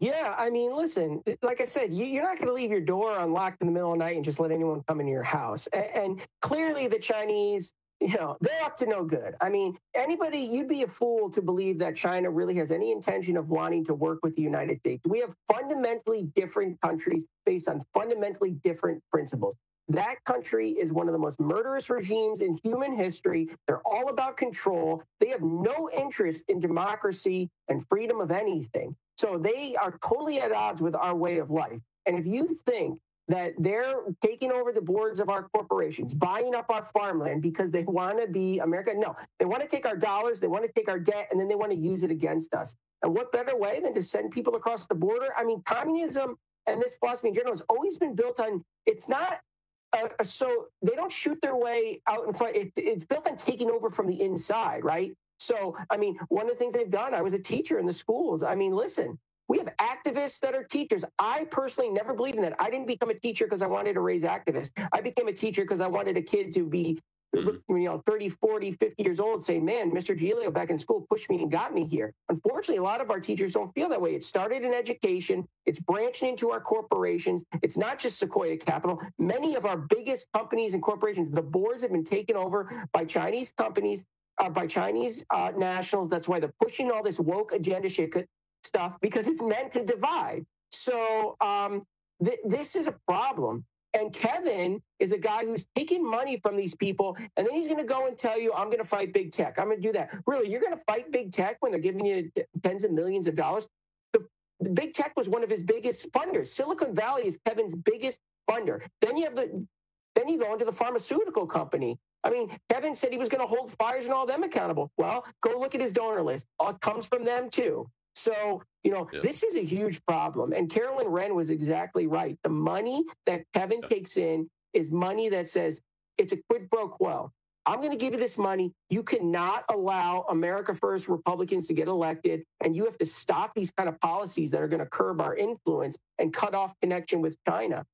Yeah, I mean, listen, like I said, you, are not going to leave your door unlocked in the middle of the night and just let anyone come into your house. And, clearly, the Chinese, you know, they're up to no good. I mean, anybody, you'd be a fool to believe that China really has any intention of wanting to work with the United States. We have fundamentally different countries based on fundamentally different principles. That country is one of the most murderous regimes in human history. They're all about control. They have no interest in democracy and freedom of anything. So they are totally at odds with our way of life. And if you think that they're taking over the boards of our corporations, buying up our farmland because they want to be America. No, they want to take our dollars, they want to take our debt, and then they want to use it against us. And what better way than to send people across the border? I mean, communism and this philosophy in general has always been built on it's not uh, so they don't shoot their way out in front. It, it's built on taking over from the inside, right? So, I mean, one of the things they've done, I was a teacher in the schools. I mean, listen, we have activists that are teachers. I personally never believed in that. I didn't become a teacher because I wanted to raise activists. I became a teacher because I wanted a kid to be mm-hmm. you know 30 40 50 years old saying man mr giglio back in school pushed me and got me here. Unfortunately a lot of our teachers don't feel that way. It started in education. It's branching into our corporations. It's not just sequoia capital. Many of our biggest companies and corporations the boards have been taken over by chinese companies uh, by chinese uh, nationals. That's why they're pushing all this woke agenda shit stuff because it's meant to divide. So um, th- this is a problem and Kevin is a guy who's taking money from these people, and then he's going to go and tell you, I'm going to fight big tech. I'm going to do that. Really, you're going to fight big tech when they're giving you tens of millions of dollars? The, the big tech was one of his biggest funders. Silicon Valley is Kevin's biggest funder. Then you have the, then you go into the pharmaceutical company. I mean, Kevin said he was going to hold Pfizer and all them accountable. Well, go look at his donor list. It comes from them too. So, you know, yeah. this is a huge problem. And Caroline Wren was exactly right. The money that Kevin yeah. takes in is money that says it's a quid pro quo. I'm going to give you this money. You cannot allow America First Republicans to get elected, and you have to stop these kind of policies that are going to curb our influence and cut off connection with China.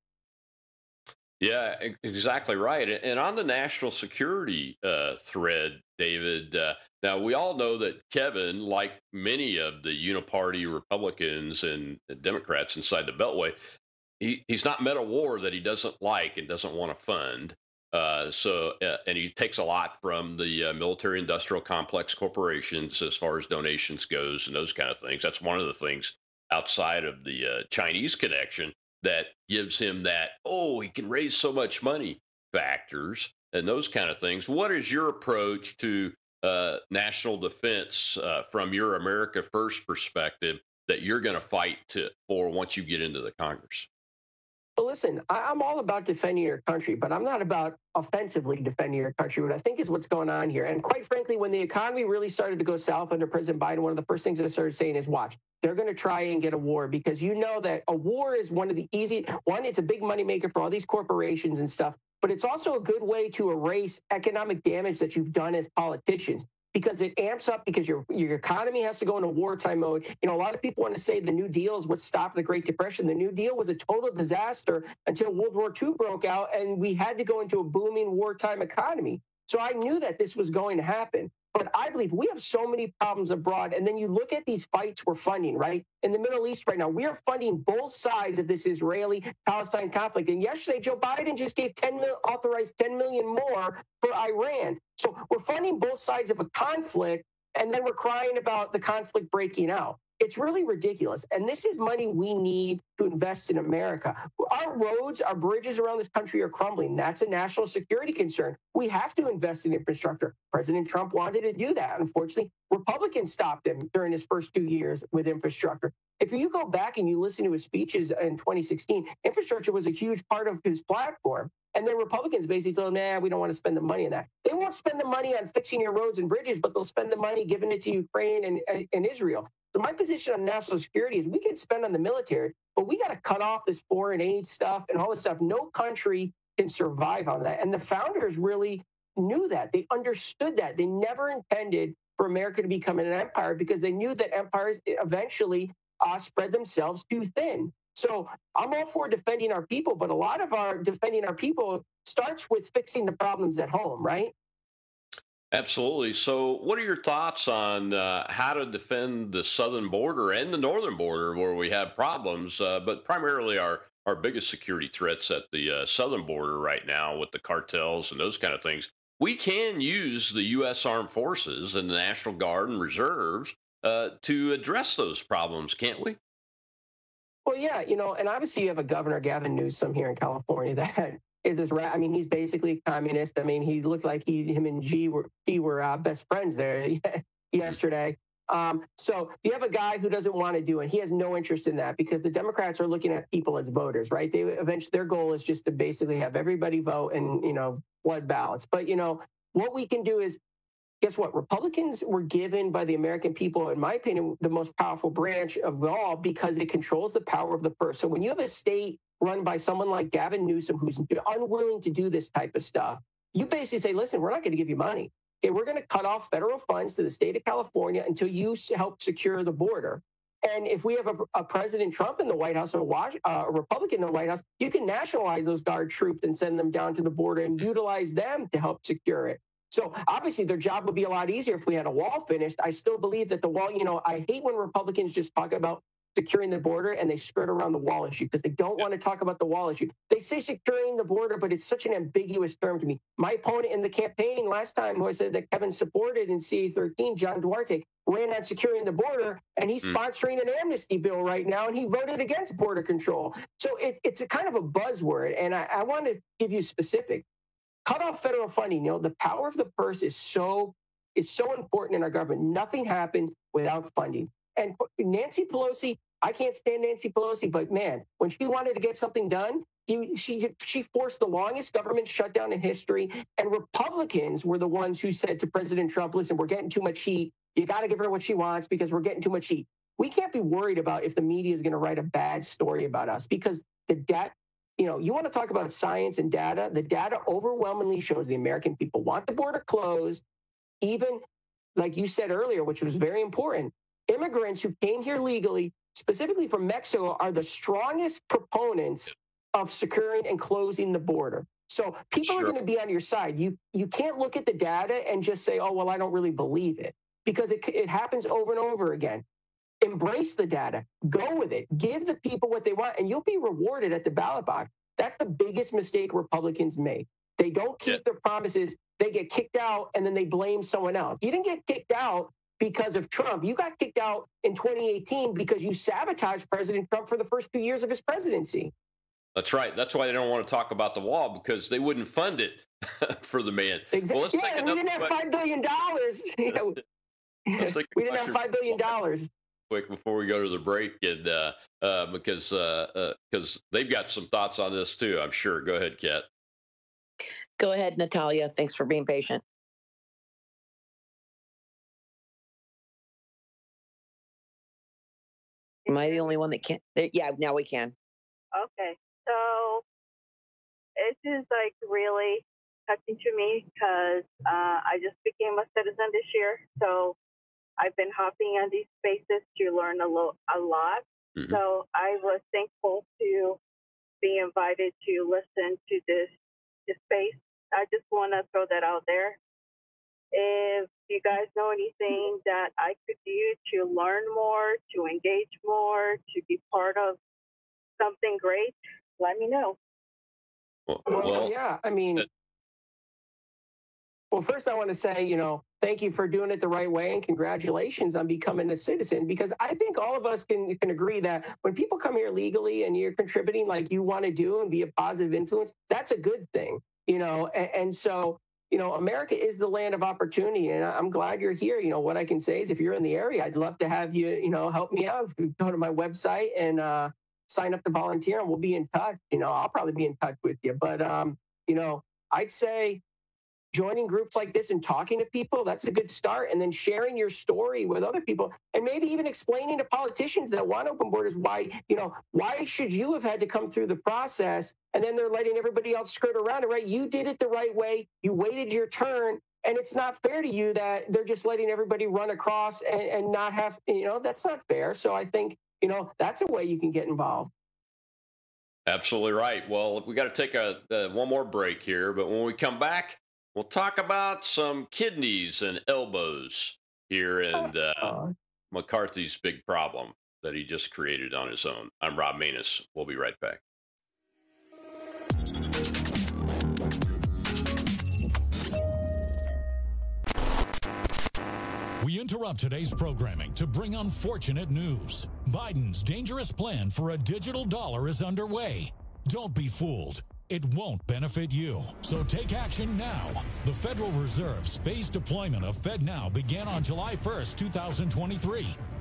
Yeah, exactly right. And on the national security uh, thread, David, uh, now, we all know that Kevin, like many of the uniparty Republicans and Democrats inside the Beltway, he, he's not met a war that he doesn't like and doesn't want to fund. Uh, so, uh, and he takes a lot from the uh, military industrial complex corporations as far as donations goes and those kind of things. That's one of the things outside of the uh, Chinese connection that gives him that, oh, he can raise so much money factors and those kind of things. What is your approach to uh, national defense uh, from your America First perspective that you're going to fight for once you get into the Congress? Well, listen, I'm all about defending your country, but I'm not about offensively defending your country, what I think is what's going on here. And quite frankly, when the economy really started to go south under President Biden, one of the first things I started saying is watch, they're going to try and get a war because you know that a war is one of the easy, one, it's a big money maker for all these corporations and stuff, but it's also a good way to erase economic damage that you've done as politicians because it amps up because your your economy has to go into wartime mode. You know, a lot of people want to say the New Deal is what stopped the Great Depression. The New Deal was a total disaster until World War II broke out and we had to go into a booming wartime economy. So I knew that this was going to happen. We have so many problems abroad. And then you look at these fights we're funding, right? In the Middle East right now, we are funding both sides of this Israeli Palestine conflict. And yesterday, Joe Biden just gave 10 mil, authorized 10 million more for Iran. So we're funding both sides of a conflict. And then we're crying about the conflict breaking out. It's really ridiculous. And this is money we need to invest in America. Our roads, our bridges around this country are crumbling. That's a national security concern. We have to invest in infrastructure. President Trump wanted to do that. Unfortunately, Republicans stopped him during his first two years with infrastructure. If you go back and you listen to his speeches in 2016, infrastructure was a huge part of his platform. And then Republicans basically told him, nah, we don't want to spend the money on that. They won't spend the money on fixing your roads and bridges, but they'll spend the money giving it to Ukraine and, and Israel. So my position on national security is we can spend on the military, but we got to cut off this foreign aid stuff and all this stuff. No country can survive on that. And the founders really knew that. They understood that. They never intended for America to become an empire because they knew that empires eventually uh, spread themselves too thin. So I'm all for defending our people, but a lot of our defending our people starts with fixing the problems at home, right? Absolutely. So, what are your thoughts on uh, how to defend the southern border and the northern border where we have problems, uh, but primarily our, our biggest security threats at the uh, southern border right now with the cartels and those kind of things? We can use the U.S. Armed Forces and the National Guard and reserves uh, to address those problems, can't we? Well, yeah, you know, and obviously you have a governor, Gavin Newsom, here in California <laughs> that is this rat. I mean, he's basically a communist. I mean, he looked like he, him and Xi were he were uh, best friends there <laughs> yesterday. Um, so you have a guy who doesn't want to do it. He has no interest in that because the Democrats are looking at people as voters, right? They eventually their goal is just to basically have everybody vote and you know blood ballots. But you know what we can do is guess what? Republicans were given by the American people, in my opinion, the most powerful branch of all because it controls the power of the purse. So when you have a state run by someone like Gavin Newsom, who's unwilling to do this type of stuff, you basically say, listen, we're not going to give you money. Okay, we're going to cut off federal funds to the state of California until you help secure the border. And if we have a, a President Trump in the White House or a, uh, a Republican in the White House, you can nationalize those guard troops and send them down to the border and utilize them to help secure it. So obviously their job would be a lot easier if we had a wall finished. I still believe that the wall, you know, I hate when Republicans just talk about securing the border and they skirt around the wall issue because they don't want to talk about the wall issue. They say securing the border, but it's such an ambiguous term to me. My opponent in the campaign last time, who I said that Kevin supported in CA13, John Duarte, ran on securing the border, and he's mm. sponsoring an amnesty bill right now, and he voted against border control. So it, it's a kind of a buzzword, and I, I want to give you specific. Cut off federal funding. You know, the power of the purse is so is so important in our government. Nothing happens without funding. And Nancy Pelosi I can't stand Nancy Pelosi, but man, when she wanted to get something done, he, she she forced the longest government shutdown in history. And Republicans were the ones who said to President Trump, "Listen, we're getting too much heat. You got to give her what she wants because we're getting too much heat." We can't be worried about if the media is going to write a bad story about us because the debt. You know, you want to talk about science and data. The data overwhelmingly shows the American people want the border closed. Even like you said earlier, which was very important, immigrants who came here legally specifically from Mexico, are the strongest proponents of securing and closing the border. So people sure. are going to be on your side. You you can't look at the data and just say, "Oh, well, I don't really believe it," because it it happens over and over again. Embrace the data. Go with it. Give the people what they want, and you'll be rewarded at the ballot box. That's the biggest mistake Republicans make. They don't keep yeah. their promises. They get kicked out, and then they blame someone else. You didn't get kicked out because of Trump. You got kicked out in 2018 because you sabotaged President Trump for the first two years of his presidency. That's right. That's why they don't want to talk about the wall because they wouldn't fund it <laughs> for the man. Exactly. Well, yeah, we didn't have five billion dollars. <laughs> <laughs> we didn't have five billion dollars. Quick before we go to the break, and uh, uh, because because uh, uh they've got some thoughts on this too, I'm sure. Go ahead, Kat. Go ahead, Natalia. Thanks for being patient. Am I the only one that can't? Yeah, now we can. Okay. So it is just like really touching to me because uh, I just became a citizen this year. So I've been hopping on these spaces to learn a, lo- a lot. Mm-hmm. So I was thankful to be invited to listen to this, this space. I just want to throw that out there. If you guys know anything that I could do to learn more, to engage more, to be part of something great, let me know. Well, well yeah, I mean, Well, first, I want to say, you know, thank you for doing it the right way and congratulations on becoming a citizen because I think all of us can, can agree that when people come here legally and you're contributing like you want to do and be a positive influence, that's a good thing, you know. And, and so, you know, America is the land of opportunity, and I'm glad you're here. You know, what I can say is if you're in the area, I'd love to have you, you know, help me out. Go to my website and uh, sign up to volunteer, and we'll be in touch. You know, I'll probably be in touch with you. But, um, you know, I'd say joining groups like this and talking to people, that's a good start. And then sharing your story with other people and maybe even explaining to politicians that want open borders why, you know, why should you have had to come through the process? And then they're letting everybody else skirt around it, right? You did it the right way. You waited your turn. And it's not fair to you that they're just letting everybody run across and, and not have, you know, that's not fair. So I think, you know, that's a way you can get involved. Absolutely right. Well, we got to take a, a one more break here, but when we come back, We'll talk about some kidneys and elbows here and uh, McCarthy's big problem that he just created on his own. I'm Rob Maness. We'll be right back. We interrupt today's programming to bring unfortunate news. Biden's dangerous plan for a digital dollar is underway. Don't be fooled it won't benefit you. So take action now. The Federal Reserve's phased deployment of FedNow began on July 1st, 2023.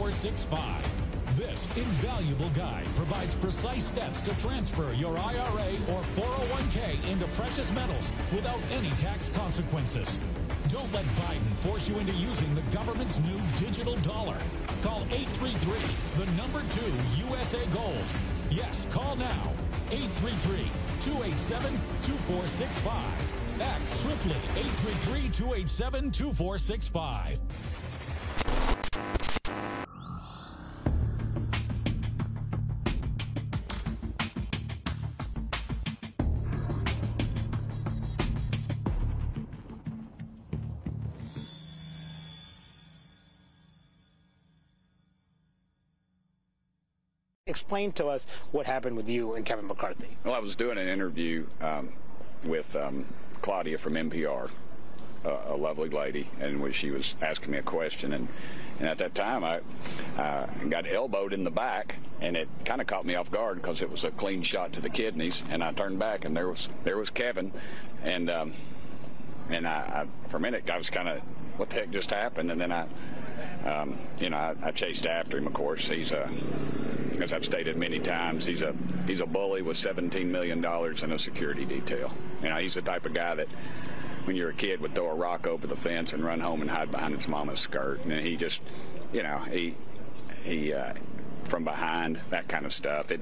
2465. This invaluable guide provides precise steps to transfer your IRA or 401k into precious metals without any tax consequences. Don't let Biden force you into using the government's new digital dollar. Call 833, the number 2 USA Gold. Yes, call now. 833 287 2465. Act swiftly. 833 287 2465. Explain to us what happened with you and Kevin McCarthy. Well, I was doing an interview um, with um, Claudia from NPR, a lovely lady, and she was asking me a question, and, and at that time I uh, got elbowed in the back, and it kind of caught me off guard because it was a clean shot to the kidneys, and I turned back, and there was there was Kevin, and um, and I, I, for a minute I was kind of what the heck just happened, and then I um, you know, I, I, chased after him. Of course, he's a, as I've stated many times, he's a he's a bully with 17 million dollars in a security detail. You know, he's the type of guy that, when you're a kid, would throw a rock over the fence and run home and hide behind his mama's skirt. And he just, you know, he he uh, from behind that kind of stuff. It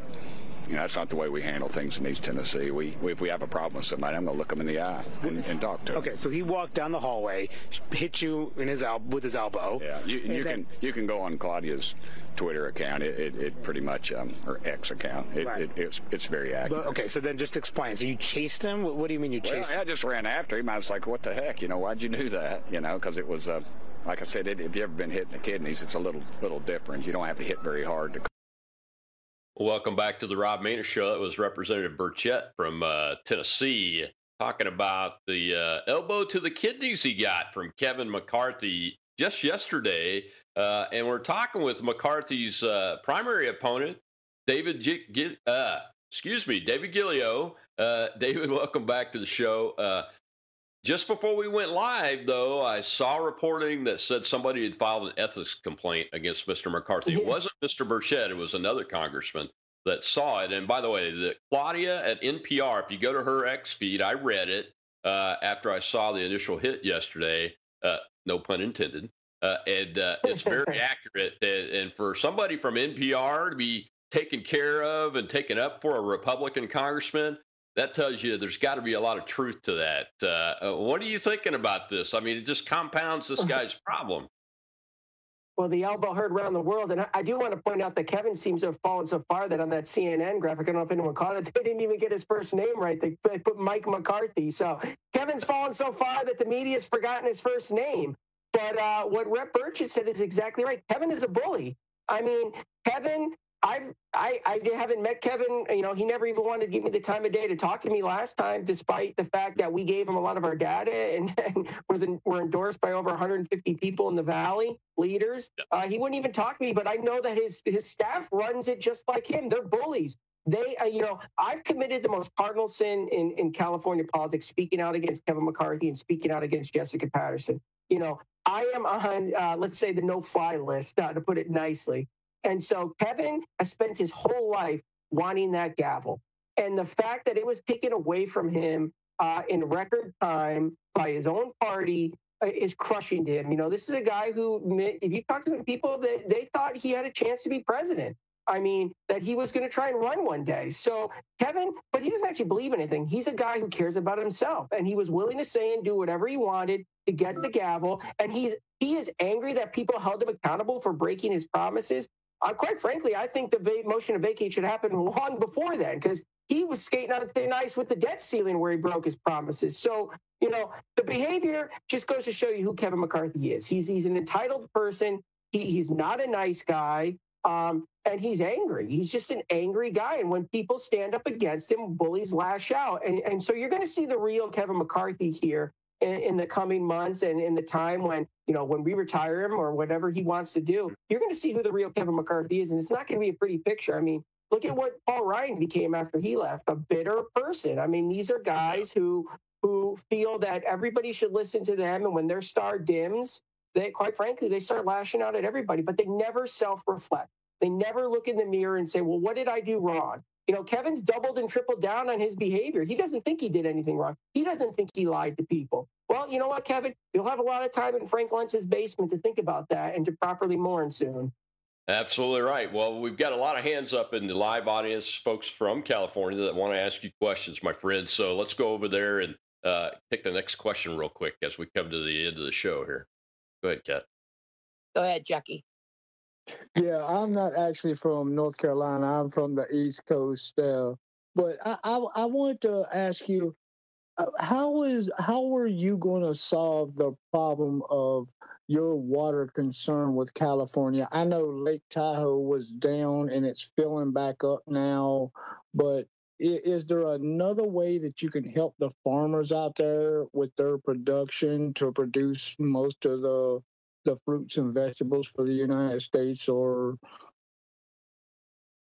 you know, that's not the way we handle things in East Tennessee. We, we if we have a problem with somebody, I'm going to look them in the eye and, and talk to them. Okay, so he walked down the hallway, hit you in his el- with his elbow. Yeah, you, you then, can you can go on Claudia's Twitter account. It, it, it pretty much um, or X account. It, right. it, it's it's very accurate. But, okay, so then just explain. So you chased him. What, what do you mean you chased? Well, him? I just ran after him. I was like, what the heck? You know, why'd you do that? You know, because it was. Uh, like I said, if you've ever been hit in the kidneys, it's a little little different. You don't have to hit very hard to Welcome back to the Rob Maness Show. It was Representative Burchett from uh, Tennessee talking about the uh, elbow to the kidneys he got from Kevin McCarthy just yesterday. Uh, and we're talking with McCarthy's uh, primary opponent, David G- G- uh, excuse me, David Giglio. Uh, <laughs> David, welcome back to the show. Just before we went live, though, I saw reporting that said somebody had filed an ethics complaint against Mr. McCarthy. Yeah. It wasn't Mr. Burchett, it was another congressman that saw it. And by the way, the Claudia at NPR, if you go to her X feed, I read it uh, after I saw the initial hit yesterday. Uh, no pun intended. Uh, and uh, it's very <laughs> accurate. And, and for somebody from NPR to be taken care of and taken up for a Republican congressman, that tells you there's got to be a lot of truth to that. Uh, uh, what are you thinking about this? I mean, it just compounds this guy's problem. Well, the elbow heard around the world. And I, I, do want to point out that Kevin seems to have fallen so far that on that CNN graphic, I don't know if anyone caught it, <laughs> they didn't even get his first name right. They put Mike McCarthy. So Kevin's fallen so far that the media's forgotten his first name. But uh, what Rep Burchett said is exactly right. Kevin is a bully. I mean, Kevin I've I, I haven't met Kevin. You know, he never even wanted to give me the time of day to talk to me last time, despite the fact that we gave him a lot of our data and, <laughs> and was in, were endorsed by over 150 people in the valley leaders. Uh, he wouldn't even talk to me, but I know that his his staff runs it just like him. They're bullies. They, uh, you know, I've committed the most cardinal sin in in California politics, speaking out against Kevin McCarthy and speaking out against Jessica Patterson. You know, I am on, uh, let's say, the no-fly list, uh, to put it nicely. And so Kevin has spent his whole life wanting that gavel. And the fact that it was taken away from him uh, in record time by his own party uh, is crushing to him. You know, this is a guy who, if you talk to some people, that they thought he had a chance to be president. I mean, that he was going to try and run one day. So Kevin, but he doesn't actually believe anything. He's a guy who cares about himself, and he was willing to say and do whatever he wanted to get the gavel. And he's he is angry that people held him accountable for breaking his promises. Uh, quite frankly, I think the va- motion to vacate should happen long before then because he was skating on thin ice with the debt ceiling where he broke his promises. So, you know, the behavior just goes to show you who Kevin McCarthy is. He's he's an entitled person. He, he's not a nice guy. Um, and he's angry. He's just an angry guy. And when people stand up against him, bullies lash out. And, and so you're going to see the real Kevin McCarthy here in, the coming months and in the time when, you know, when we retire him or whatever he wants to do, you're going to see who the real Kevin McCarthy is. And it's not going to be a pretty picture. I mean, look at what Paul Ryan became after he left a bitter person. I mean, these are guys who who feel that everybody should listen to them. And when their star dims, they quite frankly, they start lashing out at everybody, but they never self-reflect. They never look in the mirror and say, well, what did I do wrong? You know, Kevin's doubled and tripled down on his behavior. He doesn't think he did anything wrong. He doesn't think he lied to people. Well, you know what, Kevin? You'll have a lot of time in Frank Luntz's basement to think about that and to properly mourn soon. Absolutely right. Well, we've got a lot of hands up in the live audience, folks from California that want to ask you questions, my friend. So let's go over there and uh, take the next question real quick as we come to the end of the show here. Go ahead, Kat. Go ahead, Jackie. Yeah, I'm not actually from North Carolina. I'm from the East Coast. Uh, but I, I, I wanted to ask you, uh, how is how are you going to solve the problem of your water concern with California? I know Lake Tahoe was down and it's filling back up now, but is there another way that you can help the farmers out there with their production to produce most of the the fruits and vegetables for the United States or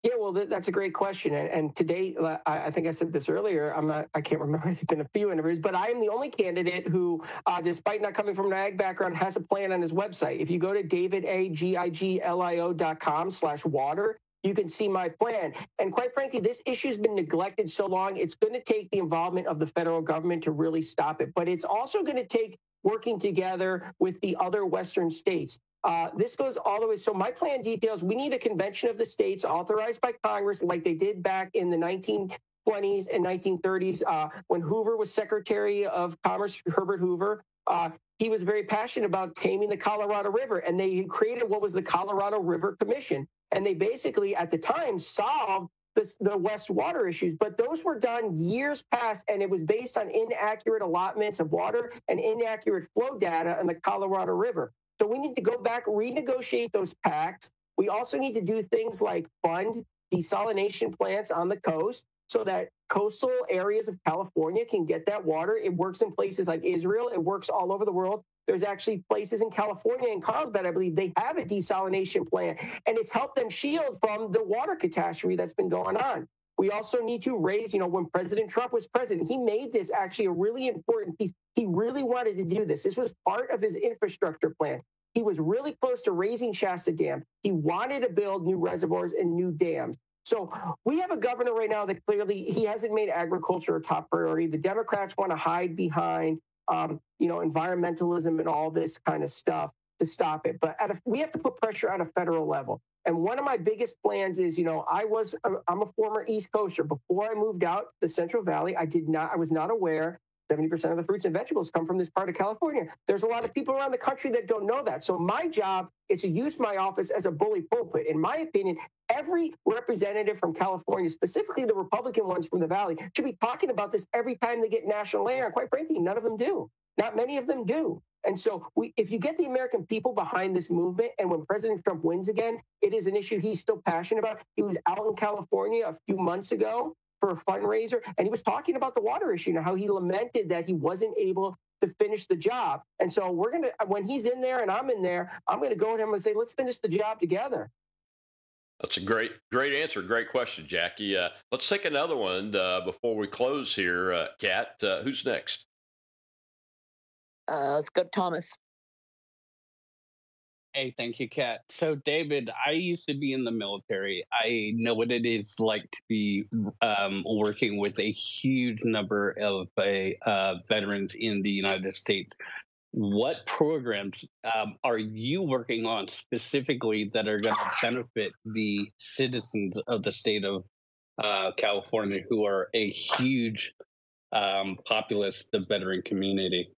yeah, well, that's a great question. And, today, I think I said this earlier. I'm not, I can't remember. <laughs> It's been a few interviews, but I am the only candidate who, uh, despite not coming from an ag background, has a plan on his website. If you go to davidagiglio.com slash water, you can see my plan. And quite frankly, this issue has been neglected so long, it's going to take the involvement of the federal government to really stop it. But it's also going to take working together with the other Western states. Uh, this goes all the way. So my plan details, we need a convention of the states authorized by Congress like they did back in the 1920s and 1930s uh, when Hoover was Secretary of Commerce, Herbert Hoover. Uh, he was very passionate about taming the Colorado River, and they created what was the Colorado River Commission. And they basically, at the time, solved the, the West water issues, but those were done years past, and it was based on inaccurate allotments of water and inaccurate flow data in the Colorado River. So we need to go back, renegotiate those pacts. We also need to do things like fund desalination plants on the coast so that coastal areas of California can get that water. It works in places like Israel, it works all over the world. There's actually places in California and Carlsbad, I believe, they have a desalination plant, and it's helped them shield from the water catastrophe that's been going on. We also need to raise, you know, when President Trump was president, he made this actually a really important piece. He really wanted to do this. This was part of his infrastructure plan. He was really close to raising Shasta Dam. He wanted to build new reservoirs and new dams. So we have a governor right now that clearly he hasn't made agriculture a top priority. The Democrats want to hide behind um, you know, environmentalism and all this kind of stuff. to stop it. But a, we have to put pressure at a federal level. And one of my biggest plans is, you know, I was I'm a former East Coaster. Before I moved out to the Central Valley, I did not I was not aware 70% of the fruits and vegetables come from this part of California. There's a lot of people around the country that don't know that. So my job is to use my office as a bully pulpit. In my opinion, every representative from California, specifically the Republican ones from the Valley, should be talking about this every time they get national air. And quite frankly, none of them do. Not many of them do. And so, we, if you get the American people behind this movement, and when President Trump wins again, it is an issue he's still passionate about. He was out in California a few months ago for a fundraiser, and he was talking about the water issue and how he lamented that he wasn't able to finish the job. And so we're gonna, when he's in there and I'm in there, I'm gonna go to him and say, let's finish the job together. That's a great, great answer. Great question, Jackie. Uh, let's take another one uh, before we close here. Uh, Kat, uh, who's next? Uh, let's go, Thomas. Hey, thank you, Kat. So, David, I used to be in the military. I know what it is like to be um, working with a huge number of uh, veterans in the United States. What programs um, are you working on specifically that are going to benefit the citizens of the state of uh, California, who are a huge um, populace, the veteran community?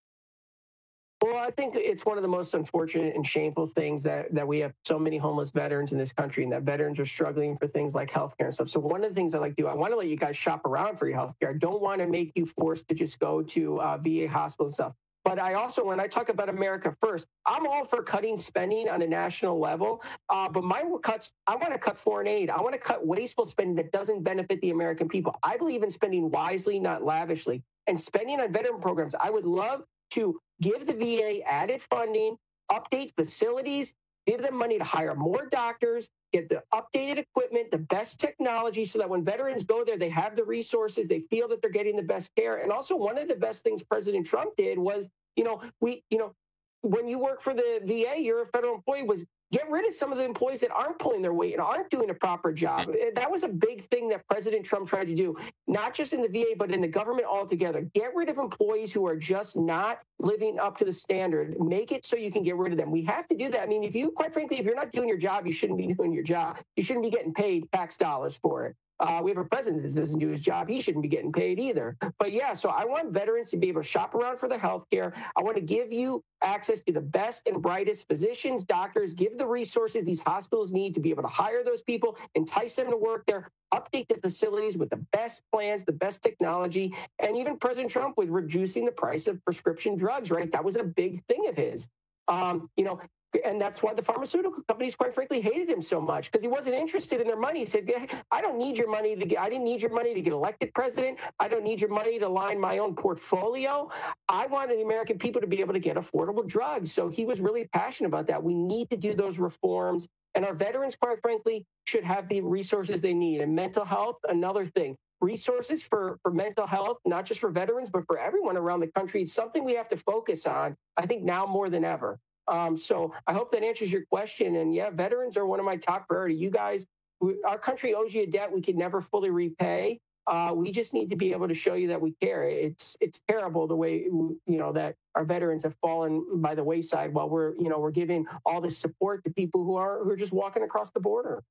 Well, I think it's one of the most unfortunate and shameful things that that we have so many homeless veterans in this country, and that veterans are struggling for things like healthcare and stuff. So one of the things I like to do, I want to let you guys shop around for your healthcare. I don't want to make you forced to just go to uh, VA hospitals and stuff. But I also, when I talk about America first, I'm all for cutting spending on a national level. Uh, but my cuts, I want to cut foreign aid. I want to cut wasteful spending that doesn't benefit the American people. I believe in spending wisely, not lavishly, and spending on veteran programs. I would love to give the VA added funding, update facilities, give them money to hire more doctors, get the updated equipment, the best technology, so that when veterans go there, they have the resources, they feel that they're getting the best care. And also, one of the best things President Trump did was, you know, we, you know, when you work for the VA, you're a federal employee, was get rid of some of the employees that aren't pulling their weight and aren't doing a proper job. Mm-hmm. That was a big thing that President Trump tried to do, not just in the VA, but in the government altogether. Get rid of employees who are just not living up to the standard. Make it so you can get rid of them. We have to do that. I mean, if you, quite frankly, if you're not doing your job, you shouldn't be doing your job. You shouldn't be getting paid tax dollars for it. Uh, we have a president that doesn't do his job. He shouldn't be getting paid either. But yeah, so I want veterans to be able to shop around for their health care. I want to give you access to the best and brightest physicians, doctors, give the resources these hospitals need to be able to hire those people, entice them to work there, update the facilities with the best plans, the best technology. And even President Trump with reducing the price of prescription drugs, right? That was a big thing of his. Um, you know, and that's why the pharmaceutical companies, quite frankly, hated him so much because he wasn't interested in their money. He said, "I don't need your money to get. I didn't need your money to get elected president. I don't need your money to line my own portfolio. I wanted the American people to be able to get affordable drugs." So he was really passionate about that. We need to do those reforms, and our veterans, quite frankly, should have the resources they need. And mental health, another thing resources for, for mental health, not just for veterans, but for everyone around the country. It's something we have to focus on, I think, now more than ever. Um, so I hope that answers your question. And yeah, veterans are one of my top priority. You guys, we, our country owes you a debt we can never fully repay. Uh, we just need to be able to show you that we care. It's it's terrible the way you know that our veterans have fallen by the wayside while we're you know we're giving all this support to people who are who are just walking across the border.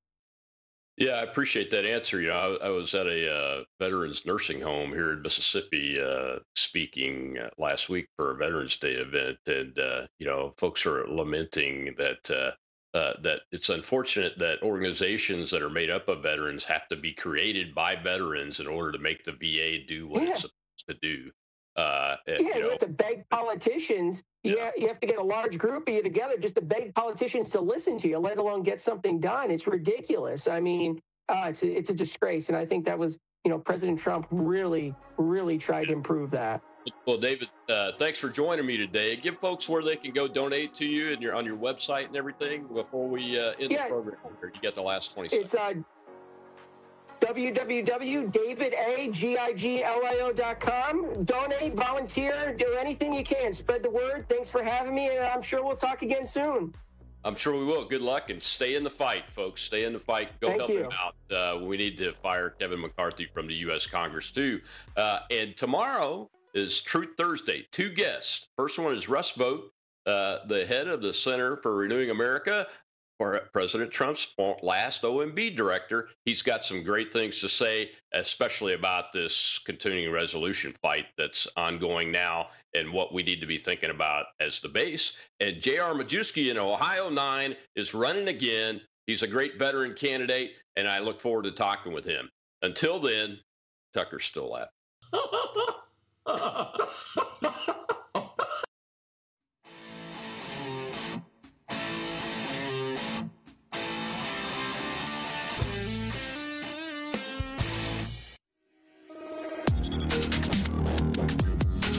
Yeah, I appreciate that answer. You know, I, I was at a uh, veterans nursing home here in Mississippi uh, speaking uh, last week for a Veterans Day event, and uh, you know, folks are lamenting that uh, uh, that it's unfortunate that organizations that are made up of veterans have to be created by veterans in order to make the VA do what yeah. it's supposed to do. Uh, yeah, you, know, you, have to beg politicians. Yeah. You, have to get a large group of you together just to beg politicians to listen to you, let alone get something done. It's ridiculous. I mean, uh, it's a, it's a disgrace, and I think that was you know President Trump really really tried to improve that. Well, David, uh, thanks for joining me today. Give folks where they can go donate to you and your on your website and everything before we uh, end yeah. the program. Here. You get the last twenty. It's uh, www.davidagiglio.com. Donate, volunteer, do anything you can. Spread the word. Thanks for having me, and I'm sure we'll talk again soon. I'm sure we will. Good luck and stay in the fight, folks. Stay in the fight. Go Thank help you. him out. Uh, we need to fire Kevin McCarthy from the U.S. Congress, too. Uh, and tomorrow is Truth Thursday. Two guests. First one is Russ Vought, uh, the head of the Center for Renewing America, President Trump's last OMB director. He's got some great things to say, especially about this continuing resolution fight that's ongoing now and what we need to be thinking about as the base. And J.R. Majewski in Ohio 9 is running again. He's a great veteran candidate, and I look forward to talking with him. Until then, Tucker's still laughing. <laughs>